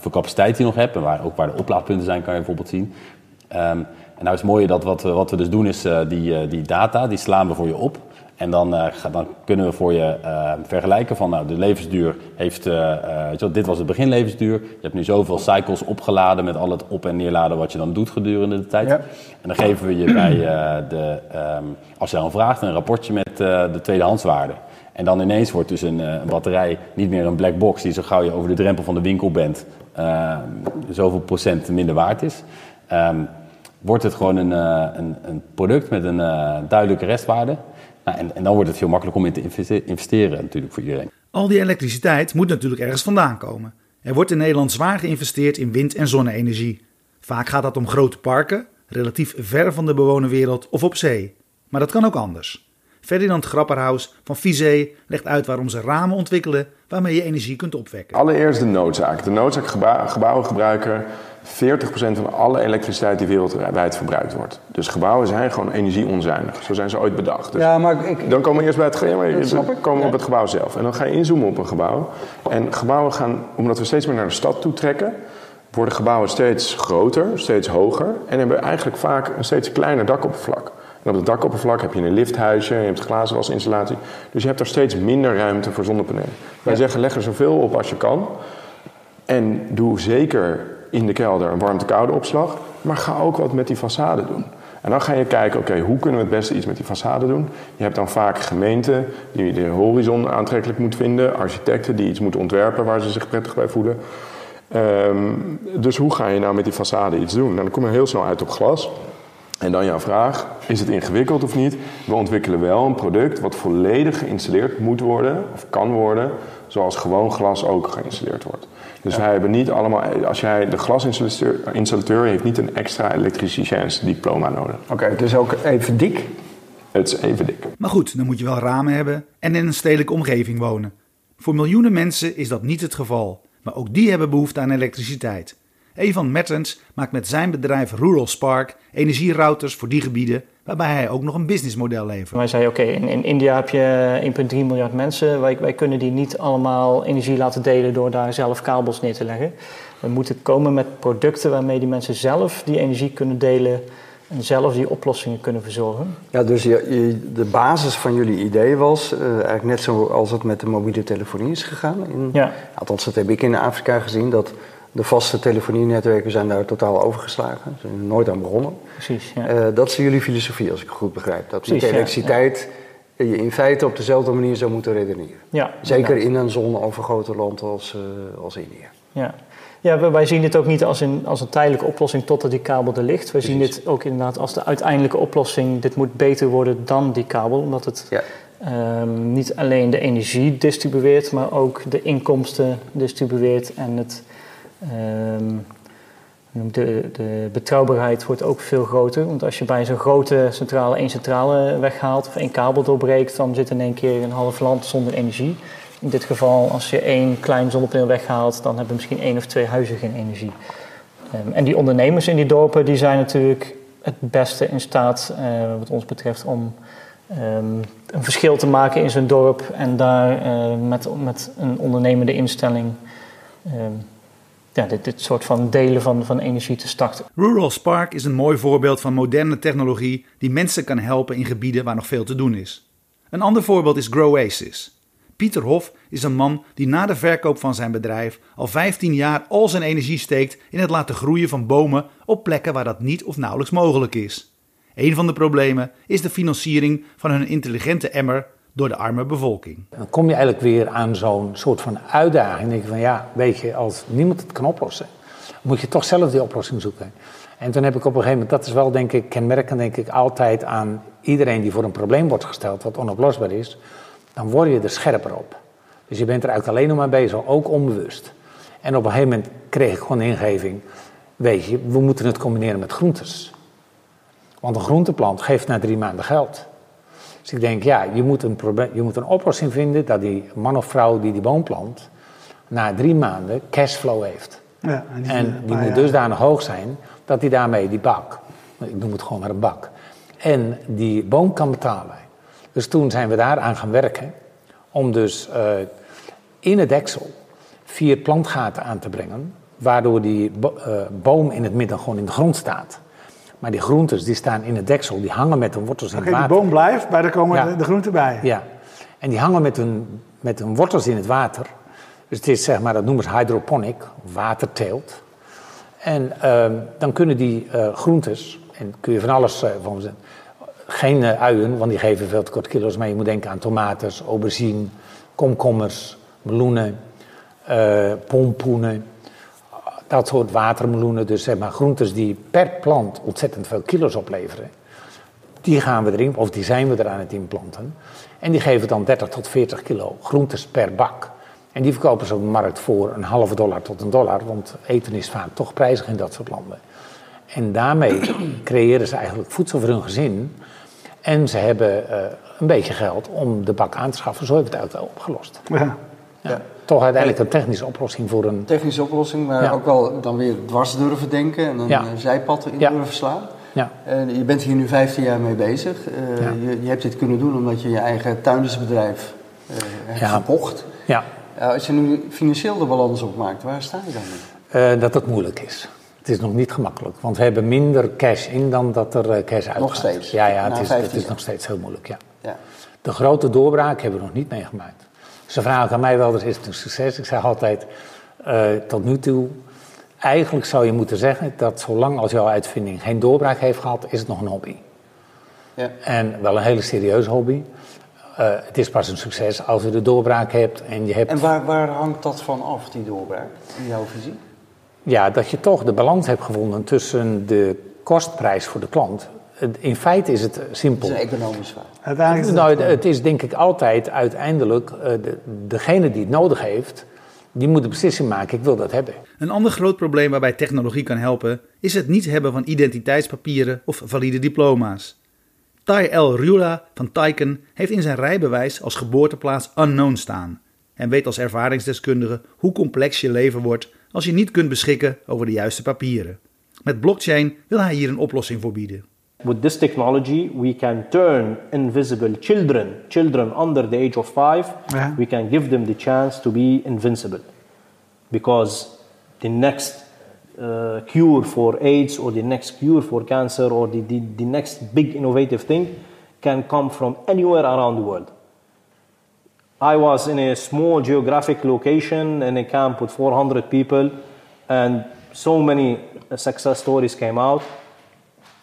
veel capaciteit je nog hebt en waar, ook waar de oplaadpunten zijn, kan je bijvoorbeeld zien. Um, en nou is het mooie dat wat wat we dus doen is die, die data, die slaan we voor je op. En dan, uh, dan kunnen we voor je vergelijken van nou, de levensduur heeft, dit was het beginlevensduur. Je hebt nu zoveel cycles opgeladen met al het op- en neerladen wat je dan doet gedurende de tijd. Ja. En dan geven we je bij de, um, als je dan vraagt, een rapportje met de tweedehandswaarde. En dan ineens wordt dus een, een, batterij niet meer een black box die zo gauw je over de drempel van de winkel bent, zoveel procent minder waard is. Um, wordt het gewoon een, een, een, product met een duidelijke restwaarde. Nou, en, en, dan wordt het veel makkelijker om in te investeren natuurlijk voor iedereen. Al die elektriciteit moet natuurlijk ergens vandaan komen. Er wordt in Nederland zwaar geïnvesteerd in wind- en zonne-energie. Vaak gaat dat om grote parken, relatief ver van de bewoonde wereld of op zee. Maar dat kan ook anders. Ferdinand Grapperhaus van Visé legt uit waarom ze ramen ontwikkelen waarmee je energie kunt opwekken. Allereerst de noodzaak. De noodzaak gebouwen gebruiken 40% van alle elektriciteit die wereldwijd verbruikt wordt. Dus gebouwen zijn gewoon energieonzuinig. Zo zijn ze ooit bedacht. Dus ja, maar ik, dan komen we eerst bij het, ja, maar, dan komen we op het gebouw zelf. En dan ga je inzoomen op een gebouw. En gebouwen gaan, omdat we steeds meer naar de stad toe trekken, worden gebouwen steeds groter, steeds hoger. En hebben eigenlijk vaak een steeds kleiner dakoppervlak. En op het dakoppervlak heb je een lifthuisje, je hebt glazenwasinstallatie. Dus je hebt er steeds minder ruimte voor zonnepanelen. Wij zeggen leg er zoveel op als je kan. En doe zeker in de kelder een warmte-koude opslag. Maar ga ook wat met die façade doen. En dan ga je kijken, oké, hoe kunnen we het beste iets met die façade doen? Je hebt dan vaak gemeenten die de horizon aantrekkelijk moeten vinden. Architecten die iets moeten ontwerpen waar ze zich prettig bij voelen. Um, dus hoe ga je nou met die façade iets doen? Nou, dan kom je heel snel uit op glas. En dan jouw vraag, is het ingewikkeld of niet? We ontwikkelen wel een product wat volledig geïnstalleerd moet worden, of kan worden, zoals gewoon glas ook geïnstalleerd wordt. Dus wij hebben niet allemaal, als jij de glasinstallateur heeft niet een extra elektriciteitsdiploma nodig. Oké, het is ook even dik? Het is even dik. Maar goed, dan moet je wel ramen hebben en in een stedelijke omgeving wonen. Voor miljoenen mensen is dat niet het geval, maar ook die hebben behoefte aan elektriciteit. Evan Mertens maakt met zijn bedrijf Rural Spark energierouters voor die gebieden, waarbij hij ook nog een businessmodel levert. Wij zeiden oké, in, in, India heb je 1,3 miljard mensen. Wij, wij kunnen die niet allemaal energie laten delen door daar zelf kabels neer te leggen. We moeten komen met producten waarmee die mensen zelf die energie kunnen delen en zelf die oplossingen kunnen verzorgen. Ja, dus je, de basis van jullie idee was uh, eigenlijk net zoals het met de mobiele telefonie is gegaan. In, ja. Althans, dat heb ik in Afrika gezien, dat de vaste telefonienetwerken zijn daar totaal overgeslagen. Ze zijn er nooit aan begonnen. Precies, ja. Uh, dat is jullie filosofie, als ik het goed begrijp. Dat Precies, met elektriciteit ja, je in feite op dezelfde manier zou moeten redeneren. Ja, Zeker in een zonovergoten land als, uh, als India. Ja. Ja, wij zien dit ook niet als een, als een tijdelijke oplossing totdat die kabel er ligt. Wij zien dit ook inderdaad als de uiteindelijke oplossing. Dit moet beter worden dan die kabel, omdat het ja. um, niet alleen de energie distribueert, maar ook de inkomsten distribueert en het Um, de, de, betrouwbaarheid wordt ook veel groter. Want als je bij zo'n grote centrale één centrale weghaalt of één kabel doorbreekt, dan zit in één keer een half land zonder energie. In dit geval, als je één klein zonnepaneel weghaalt, dan hebben misschien één of twee huizen geen energie. Um, en die ondernemers in die dorpen die zijn natuurlijk het beste in staat, uh, wat ons betreft, om um, een verschil te maken in zijn dorp en daar uh, met, met een ondernemende instelling dit, dit soort van delen van, van energie te starten. Rural Spark is een mooi voorbeeld van moderne technologie die mensen kan helpen in gebieden waar nog veel te doen is. Een ander voorbeeld is Growasis. Pieter Hof is een man die na de verkoop van zijn bedrijf al 15 jaar al zijn energie steekt in het laten groeien van bomen op plekken waar dat niet of nauwelijks mogelijk is. Een van de problemen is de financiering van hun intelligente emmer door de arme bevolking. Dan kom je eigenlijk weer aan zo'n soort van uitdaging. Dan denk je van ja, weet je, als niemand het kan oplossen, moet je toch zelf die oplossing zoeken. En toen heb ik op een gegeven moment, dat is wel denk ik kenmerkend denk ik altijd aan iedereen die voor een probleem wordt gesteld wat onoplosbaar is, dan word je er scherper op. Dus je bent er eigenlijk alleen nog maar bezig, ook onbewust. En op een gegeven moment kreeg ik gewoon de ingeving, weet je, we moeten het combineren met groentes. Want een groenteplant geeft na drie maanden geld. Dus ik denk, ja, je moet een, probleem, je moet een oplossing vinden dat die man of vrouw die die boom plant, na drie maanden cashflow heeft. Ja, en die, en die moet dusdanig hoog zijn dat hij daarmee die bak, ik noem het gewoon maar een bak, en die boom kan betalen. Dus toen zijn we daar aan gaan werken om dus uh, in het deksel vier plantgaten aan te brengen, waardoor die bo uh, boom in het midden gewoon in de grond staat. Maar die groentes die staan in het deksel, die hangen met hun wortels in het water. de boom blijft, maar daar komen de, de, groenten bij. Ja, en die hangen met hun, met hun wortels in het water. Dus het is zeg maar, dat noemen ze hydroponic, waterteelt. En uh, dan kunnen die uh, groentes, en kun je van alles uh, van. Geen uien, want die geven veel te kort kilo's. Maar je moet denken aan tomaten, aubergine, komkommers, meloenen, pompoenen dat soort watermeloenen, dus zeg maar groentes die per plant ontzettend veel kilo's opleveren. Die gaan we erin, of die zijn we er aan het inplanten. En die geven dan 30 tot 40 kilo groentes per bak. En die verkopen ze op de markt voor een halve dollar tot een dollar, want eten is vaak toch prijzig in dat soort landen. En daarmee creëren ze eigenlijk voedsel voor hun gezin. En ze hebben uh, een beetje geld om de bak aan te schaffen. Zo hebben we het wel opgelost. Ja. ja toch uiteindelijk een technische oplossing voor een... Technische oplossing, maar ook wel dan weer dwars durven denken en een ja. zijpad in durven slaan. Ja. Uh, je bent hier nu 15 jaar mee bezig. Uh, je, je, hebt dit kunnen doen omdat je je eigen tuindersbedrijf uh, hebt gekocht. Ja. als je nu financieel de balans opmaakt, waar sta je dan dat het moeilijk is. Het is nog niet gemakkelijk, want we hebben minder cash in dan dat er cash uitgaat. Nog steeds? Ja, ja het, is, het is nog steeds heel moeilijk, ja. ja. De grote doorbraak hebben we nog niet meegemaakt. Ze vragen aan mij wel eens, is het een succes? Ik zeg altijd, uh, tot nu toe, eigenlijk zou je moeten zeggen dat zolang als jouw uitvinding geen doorbraak heeft gehad, is het nog een hobby. Ja. En wel een hele serieuze hobby. Uh, het is pas een succes als je de doorbraak hebt en je hebt... En waar, waar hangt dat van af, die doorbraak, in jouw visie? Ja, dat je toch de balans hebt gevonden tussen de kostprijs voor de klant in feite is het simpel. Het is een economisch vraag. nou, het, is denk ik altijd uiteindelijk de, degene die het nodig heeft, die moet de beslissing maken, ik wil dat hebben. Een ander groot probleem waarbij technologie kan helpen, is het niet hebben van identiteitspapieren of valide diploma's. Tai El Rula van Taiken heeft in zijn rijbewijs als geboorteplaats unknown staan en weet als ervaringsdeskundige hoe complex je leven wordt als je niet kunt beschikken over de juiste papieren. Met blockchain wil hij hier een oplossing voor bieden. With this technology, we can turn invisible children, children under the age of five, yeah. we can give them the chance to be invincible. Because the next uh, cure for AIDS or the next cure for cancer or the, the, the next big innovative thing can come from anywhere around the world. I was in a small geographic location in a camp with 400 people, and so many success stories came out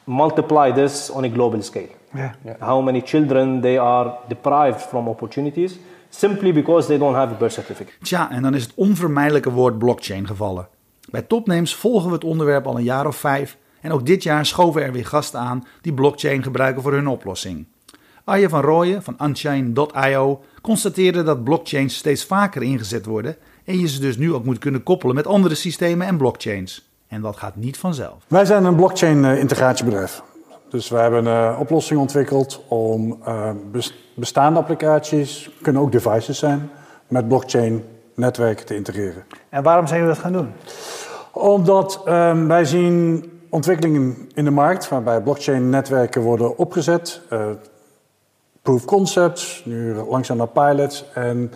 multiply this on a global scale. Yeah. How many children they are deprived from opportunities simply because they don't have a birth certificate. Tja, en dan is het onvermijdelijke woord blockchain gevallen. Bij Topnames volgen we het onderwerp al een jaar of vijf en ook dit jaar schoven er weer gasten aan die blockchain gebruiken voor hun oplossing. Arje van Rooyen van Unchain.io constateerde dat blockchains steeds vaker ingezet worden en je ze dus nu ook moet kunnen koppelen met andere systemen en blockchains. En dat gaat niet vanzelf. Wij zijn een blockchain-integratiebedrijf. Dus we hebben een eh, oplossing ontwikkeld om uh, bestaande applicaties, kunnen ook devices zijn, met blockchain-netwerken te integreren. En waarom zijn we dat gaan doen? Omdat uh, wij zien ontwikkelingen in de markt waarbij blockchain-netwerken worden opgezet. Uh, proof concepts, nu langzaam naar pilots. En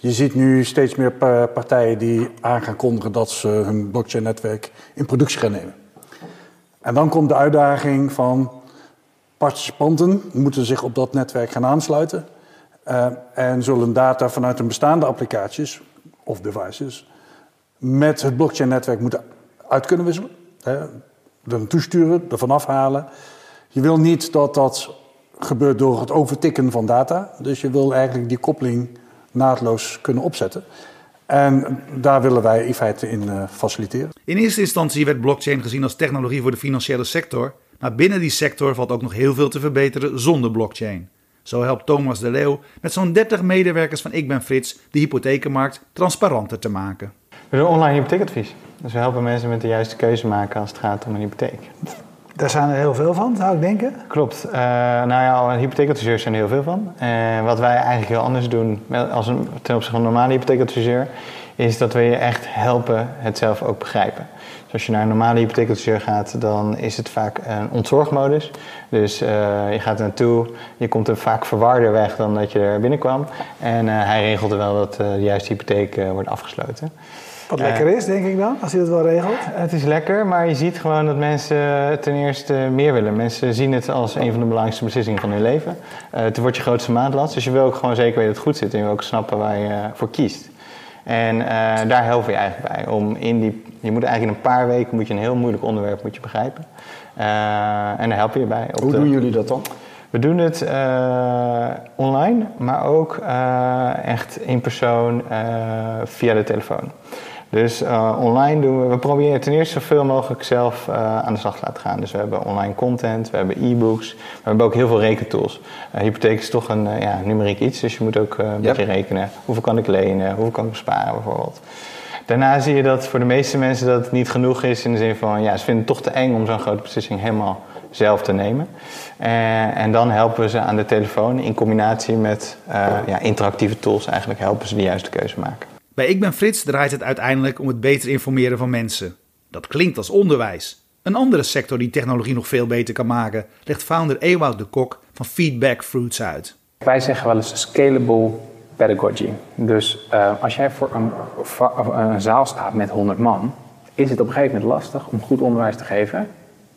je ziet nu steeds meer partijen die aan gaan kondigen dat ze hun blockchain-netwerk in productie gaan nemen. En dan komt de uitdaging van participanten moeten zich op dat netwerk gaan aansluiten uh, en zullen data vanuit hun bestaande applicaties of devices met het blockchain-netwerk moeten uit kunnen wisselen. Hè, er naartoe sturen, ervan afhalen. Je wil niet dat dat gebeurt door het overtikken van data. Dus je wil eigenlijk die koppeling naadloos kunnen opzetten. En daar willen wij in feite in uh, faciliteren. In eerste instantie werd blockchain gezien als technologie voor de financiële sector. Maar binnen die sector valt ook nog heel veel te verbeteren zonder blockchain. Zo helpt Thomas de Leeuw met zo'n 30 medewerkers van Ik Ben Frits de hypothekenmarkt transparanter te maken. We doen online hypotheekadvies. Dus we helpen mensen met de juiste keuze maken als het gaat om een hypotheek. Daar zijn er heel veel van, zou ik denken. Klopt. Uh, nou ja, hypotheekadviseurs zijn er heel veel van. En wat wij eigenlijk heel anders doen als een, ten opzichte van een normale hypotheekadviseur, is dat we je echt helpen het zelf ook begrijpen. Dus als je naar een normale hypotheekadviseur gaat, dan is het vaak een ontzorgmodus. Dus uh, je gaat naartoe, je komt er vaak verwarder weg dan dat je er binnenkwam. En uh, hij regelt er wel dat de juiste hypotheek wordt afgesloten. Wat lekker is, denk ik dan, als hij dat wel regelt. Het is lekker, maar je ziet gewoon dat mensen ten eerste meer willen. Mensen zien het als een van de belangrijkste beslissingen van hun leven. Uh, het wordt je grootste maandlast, dus je wil ook gewoon zeker weten dat het goed zit. En je wil ook snappen waar je voor kiest. En uh, daar helpen we je eigenlijk bij. Om in die, je moet eigenlijk in een paar weken moet je een heel moeilijk onderwerp moet je begrijpen. Uh, en daar help je je bij. Hoe doen jullie dat dan? We doen het uh, online, maar ook echt in persoon via de telefoon. Dus uh, online doen we, we proberen ten eerste zoveel mogelijk zelf uh, aan de slag te laten gaan. Dus we hebben online content, we hebben e-books, we hebben ook heel veel rekentools. Uh, hypotheek is toch een ja, numeriek iets, dus je moet ook een beetje rekenen. Hoeveel kan ik lenen, hoeveel kan ik besparen bijvoorbeeld. Daarna zie je dat voor de meeste mensen dat niet genoeg is in de zin van, ja, ze vinden het toch te eng om zo'n grote beslissing helemaal zelf te nemen. en dan helpen we ze aan de telefoon in combinatie met ja, interactieve tools eigenlijk helpen ze de juiste keuze maken. Bij Ik Ben Frits draait het uiteindelijk om het beter informeren van mensen. Dat klinkt als onderwijs. Een andere sector die technologie nog veel beter kan maken, legt founder Ewout de Kok van Feedback Fruits uit. Wij zeggen wel eens scalable pedagogy. Dus uh, als jij voor een, een, zaal staat met 100 man, is het op een gegeven moment lastig om goed onderwijs te geven,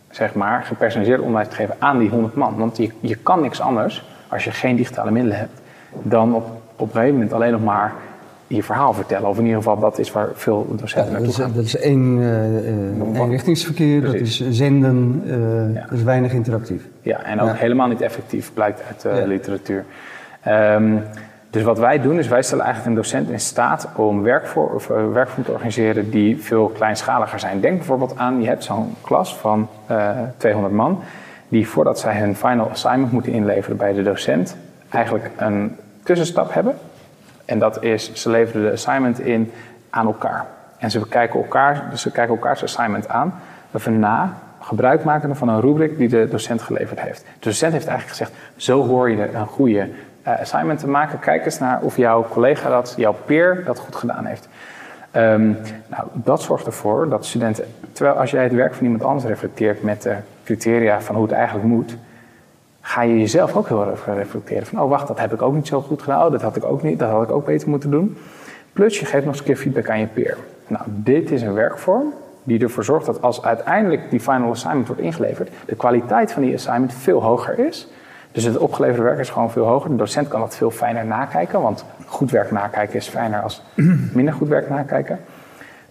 zeg maar gepersonaliseerd onderwijs te geven aan die 100 man. Want je, je kan niks anders als je geen digitale middelen hebt dan op, op een gegeven moment alleen nog maar je verhaal vertellen. Of in ieder geval, dat is waar veel docenten ja, naartoe gaan. Dat is één uh, eenrichtingsverkeer, dat is zenden, uh, ja. dat is weinig interactief. Ja, en ook ja. helemaal niet effectief, blijkt uit de literatuur. Um, dus wat wij doen, is wij stellen eigenlijk een docent in staat om of, uh, werkvorm te organiseren die veel kleinschaliger zijn. Denk bijvoorbeeld aan, je hebt zo'n klas van 200 man, die voordat zij hun final assignment moeten inleveren bij de docent, eigenlijk een tussenstap hebben. En dat is, ze leveren de assignment in aan elkaar. En ze kijken, elkaar, dus ze kijken elkaars assignment aan. Even na, gebruik maken van een rubric die de docent geleverd heeft. De docent heeft eigenlijk gezegd, zo hoor je een goede uh, assignment te maken. Kijk eens naar of jouw collega dat, jouw peer dat goed gedaan heeft. Um, nou, dat zorgt ervoor dat studenten, terwijl als jij het werk van iemand anders reflecteert met de criteria van hoe het eigenlijk moet, ga je jezelf ook heel erg reflecteren. Van, oh wacht, dat heb ik ook niet zo goed gedaan. Oh, dat had ik ook niet, dat had ik ook beter moeten doen. Plus je geeft nog eens een keer feedback aan je peer. Nou, dit is een werkvorm die ervoor zorgt dat als uiteindelijk die final assignment wordt ingeleverd, de kwaliteit van die assignment veel hoger is. Dus het opgeleverde werk is gewoon veel hoger. De docent kan dat veel fijner nakijken, want goed werk nakijken is fijner als minder goed werk nakijken.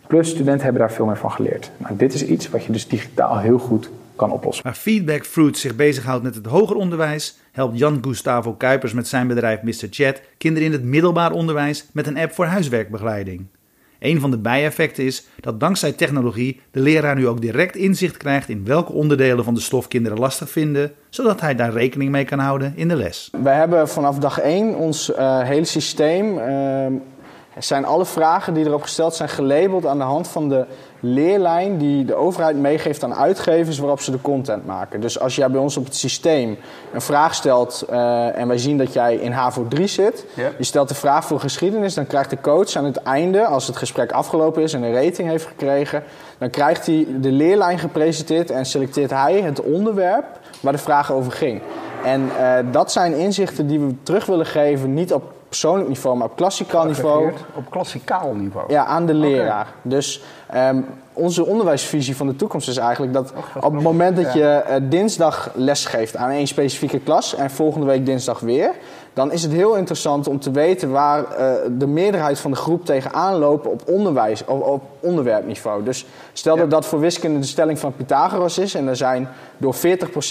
Plus studenten hebben daar veel meer van geleerd. Nou, dit is iets wat je dus digitaal heel goed kan oplossen. Waar Feedback Fruits zich bezighoudt met het hoger onderwijs, helpt Jan Gustavo Kuipers met zijn bedrijf Mr. Chat kinderen in het middelbaar onderwijs met een app voor huiswerkbegeleiding. Een van de bijeffecten is dat dankzij technologie de leraar nu ook direct inzicht krijgt in welke onderdelen van de stof kinderen lastig vinden, zodat hij daar rekening mee kan houden in de les. Wij hebben vanaf dag 1 ons uh, hele systeem. Uh, zijn alle vragen die erop gesteld zijn gelabeld aan de hand van de leerlijn die de overheid meegeeft aan uitgevers waarop ze de content maken. Dus als jij bij ons op het systeem een vraag stelt uh, en wij zien dat jij in HAVO 3 zit, je stelt de vraag voor geschiedenis, dan krijgt de coach aan het einde, als het gesprek afgelopen is en een rating heeft gekregen, dan krijgt hij de leerlijn gepresenteerd en selecteert hij het onderwerp waar de vraag over ging. En uh, dat zijn inzichten die we terug willen geven, niet op persoonlijk niveau, maar op klassikaal niveau. Op klassikaal niveau? Ja, aan de leraar. Okay. Dus um, onze onderwijsvisie van de toekomst is eigenlijk dat oh, op het moment dat je uh, dinsdag les geeft aan één specifieke klas en volgende week dinsdag weer, dan is het heel interessant om te weten waar uh, de meerderheid van de groep tegenaan lopen op, onderwijs, op, op onderwerpniveau. Dus stel dat dat voor wiskunde de stelling van Pythagoras is en er zijn door 40%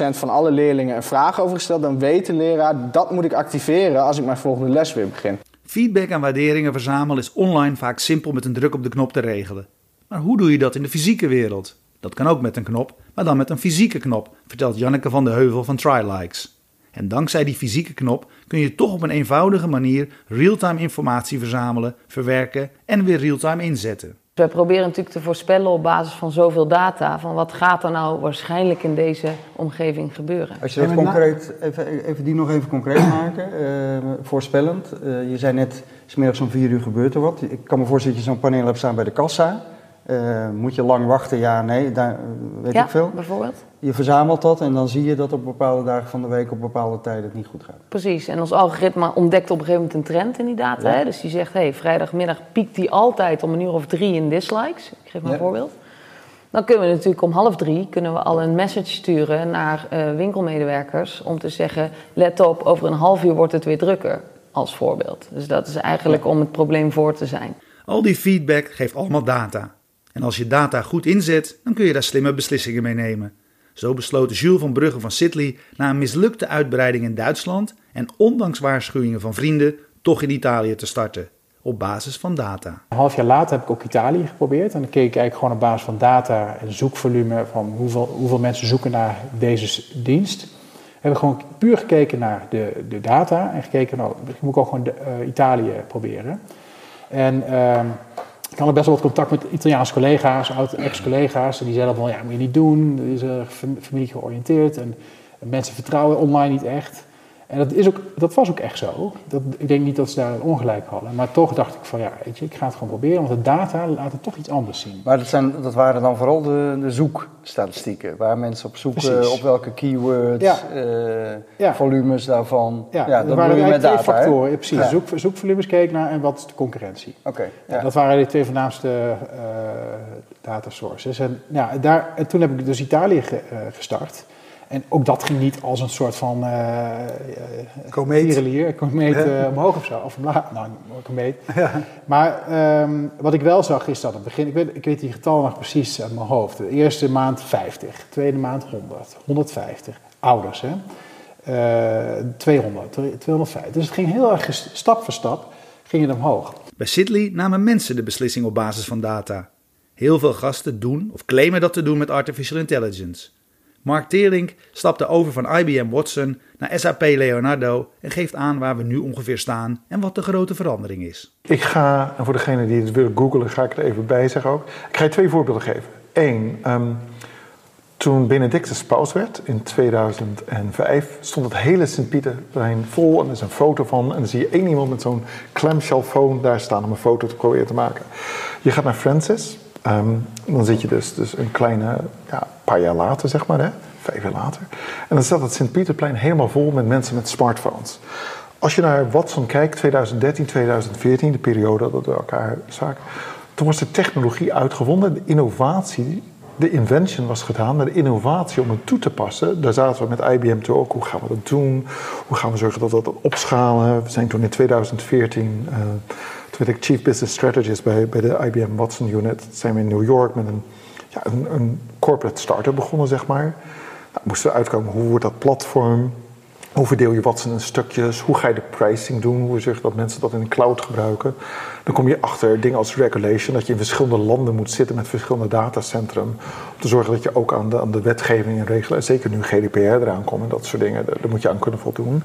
van alle leerlingen een vraag over gesteld, dan weet de leraar dat moet ik activeren als ik mijn volgende les weer begin. Feedback en waarderingen verzamelen is online vaak simpel met een druk op de knop te regelen. Maar hoe doe je dat in de fysieke wereld? Dat kan ook met een knop, maar dan met een fysieke knop, vertelt Janneke van de Heuvel van TryLikes. En dankzij die fysieke knop kun je toch op een eenvoudige manier realtime informatie verzamelen, verwerken en weer realtime inzetten. Wij proberen natuurlijk te voorspellen op basis van zoveel data van wat gaat er nou waarschijnlijk in deze omgeving gebeuren. Als je dat concreet, even, even die nog even concreet maken, uh, voorspellend. Uh, je zei net, smiddags om vier uur gebeurt er wat. Ik kan me voorstellen dat je zo'n paneel hebt staan bij de kassa. Uh, moet je lang wachten? Ja, nee, daar weet ja, ik veel. bijvoorbeeld. Je verzamelt dat en dan zie je dat op bepaalde dagen van de week op bepaalde tijden het niet goed gaat. Precies, en ons algoritme ontdekt op een gegeven moment een trend in die data. Hè? Dus die zegt, hé, hey, vrijdagmiddag piekt die altijd om een uur of drie in dislikes. Ik geef maar een voorbeeld. Dan kunnen we natuurlijk om half drie kunnen we al een message sturen naar uh, winkelmedewerkers om te zeggen, let op, over een half uur wordt het weer drukker, als voorbeeld. Dus dat is eigenlijk om het probleem voor te zijn. Al die feedback geeft allemaal data. En als je data goed inzet, dan kun je daar slimme beslissingen mee nemen. Zo besloten Jules van Brugge van Sidley na een mislukte uitbreiding in Duitsland en ondanks waarschuwingen van vrienden toch in Italië te starten. Op basis van data. Een half jaar later heb ik ook Italië geprobeerd. En dan keek ik eigenlijk gewoon op basis van data en zoekvolume van hoeveel, hoeveel mensen zoeken naar deze dienst. We hebben gewoon puur gekeken naar de, de data en gekeken, nou, misschien moet ik ook gewoon de, uh, Italië proberen. En uh, ik had best wel wat contact met Italiaanse collega's, oud-ex-collega's. Die zeiden van, ja, moet je niet doen. Dat is uh, familie georiënteerd. En, mensen vertrouwen online niet echt. En dat, is ook, dat was ook echt zo. Dat, ik denk niet dat ze daar een ongelijk hadden. Maar toch dacht ik van, ja, weet je, ik ga het gewoon proberen. Want de data laat het toch iets anders zien. Maar dat, zijn, dat waren dan vooral de, de zoekstatistieken. Waar mensen op zoeken op welke keywords, ja. Uh, ja. volumes daarvan. Ja, ja dat waren met twee data, factoren. precies, ja. Zoek, zoekvolumes keek naar en wat is de concurrentie. Oké. Okay, dat waren de twee voornaamste uh, data sources. En, ja, daar, en toen heb ik dus Italië ge, uh, gestart. En ook dat ging niet als een soort van uh, komeet, komeet uh, omhoog of zo. Of nou, komeet. Ja. Maar um, wat ik wel zag is dat het begin, ik weet, ik weet die getallen nog precies uit mijn hoofd. De eerste maand 50, tweede maand 100, 150. Ouders, hè. Uh, 200, 250. Dus het ging heel erg stap voor stap ging het omhoog. Bij Sidley namen mensen de beslissing op basis van data. Heel veel gasten doen of claimen dat te doen met artificial intelligence. Mark Teerlink stapte over van IBM Watson naar SAP Leonardo en geeft aan waar we nu ongeveer staan en wat de grote verandering is. Ik ga, en voor degene die het willen googlen, ga ik er even bij zeggen ook. Ik ga je twee voorbeelden geven. Eén, um, toen Benedictus paus werd in 2005, stond het hele Sint-Pieterplein vol en er is een foto van. En dan zie je één iemand met zo'n clamshell phone daar staan om een foto te proberen te maken. Je gaat naar Francis, Um, dan zit je dus, dus een kleine, ja, paar jaar later, zeg maar, hè, vijf jaar later. En dan staat het Sint-Pieterplein helemaal vol met mensen met smartphones. Als je naar Watson kijkt, 2013, 2014, de periode dat we elkaar zagen, toen was de technologie uitgevonden, de innovatie, de invention was gedaan, maar de innovatie om het toe te passen, daar zaten we met IBM toe ook. Hoe gaan we dat doen? Hoe gaan we zorgen dat we dat opschalen? We zijn toen in 2014. Uh, toen ik Chief Business Strategist bij, bij de IBM Watson Unit. zijn we in New York met een, een, corporate start-up begonnen, zeg maar. Nou, moesten we uitkomen, hoe wordt dat platform? Hoe verdeel je Watson in stukjes? Hoe ga je de pricing doen? Hoe zorg dat mensen dat in de cloud gebruiken? Dan kom je achter dingen als regulation, dat je in verschillende landen moet zitten met verschillende datacentrum. Om te zorgen dat je ook aan de, aan de wetgeving en regelen, en zeker nu GDPR eraan komt en dat soort dingen, daar, daar moet je aan kunnen voldoen.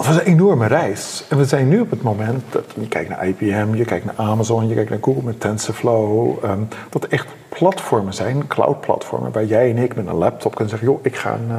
Dat was een enorme reis. En we zijn nu op het moment dat je kijkt naar IBM, je kijkt naar Amazon, je kijkt naar Google met TensorFlow. Um, dat echt platformen zijn, cloud-platformen, waar jij en ik met een laptop kunnen zeggen: joh, ik ga een, uh,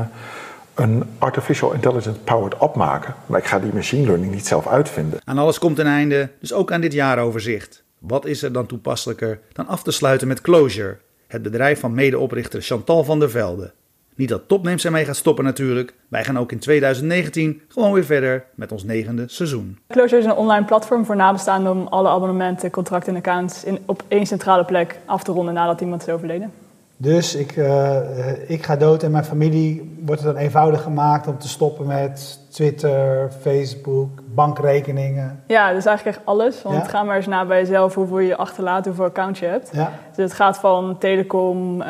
een artificial intelligence powered app maken. Maar ik ga die machine learning niet zelf uitvinden. Aan alles komt een einde, dus ook aan dit jaaroverzicht. Wat is er dan toepasselijker dan af te sluiten met Closure, het bedrijf van medeoprichter Chantal van der Velde? Niet dat Topnames ermee gaat stoppen natuurlijk. Wij gaan ook in 2019 gewoon weer verder met ons negende seizoen. Closure is een online platform voor nabestaanden om alle abonnementen, contracten en accounts in, op één centrale plek af te ronden nadat iemand is overleden. Dus ik, uh, ik ga dood en mijn familie wordt het dan eenvoudig gemaakt om te stoppen met Twitter, Facebook, bankrekeningen. Ja, dus eigenlijk echt alles. Want ga maar eens na bij jezelf hoeveel je achterlaat, hoeveel account je hebt. Ja. Dus het gaat van telecom, uh,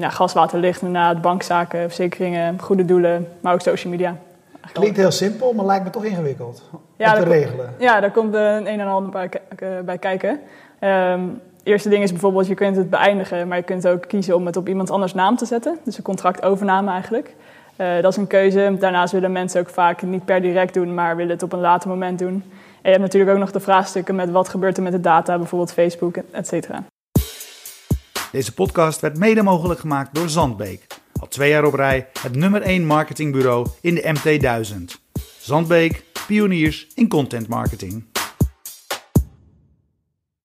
ja, gas, water, licht, inderdaad, bankzaken, verzekeringen, goede doelen, maar ook social media. Klinkt heel simpel, maar lijkt me toch ingewikkeld ja, om te regelen. Ja, daar komt een en ander bij, bij kijken. Um, eerste ding is bijvoorbeeld, je kunt het beëindigen, maar je kunt ook kiezen om het op iemand anders naam te zetten. Dus een contractovername eigenlijk. Uh, dat is een keuze. Daarnaast willen mensen ook vaak niet per direct doen, maar willen het op een later moment doen. En je hebt natuurlijk ook nog de vraagstukken met wat gebeurt er met de data, bijvoorbeeld Facebook, et cetera. Deze podcast werd mede mogelijk gemaakt door Zandbeek. Al twee jaar op rij het nummer 1 marketingbureau in de MT1000. Zandbeek, pioniers in content marketing.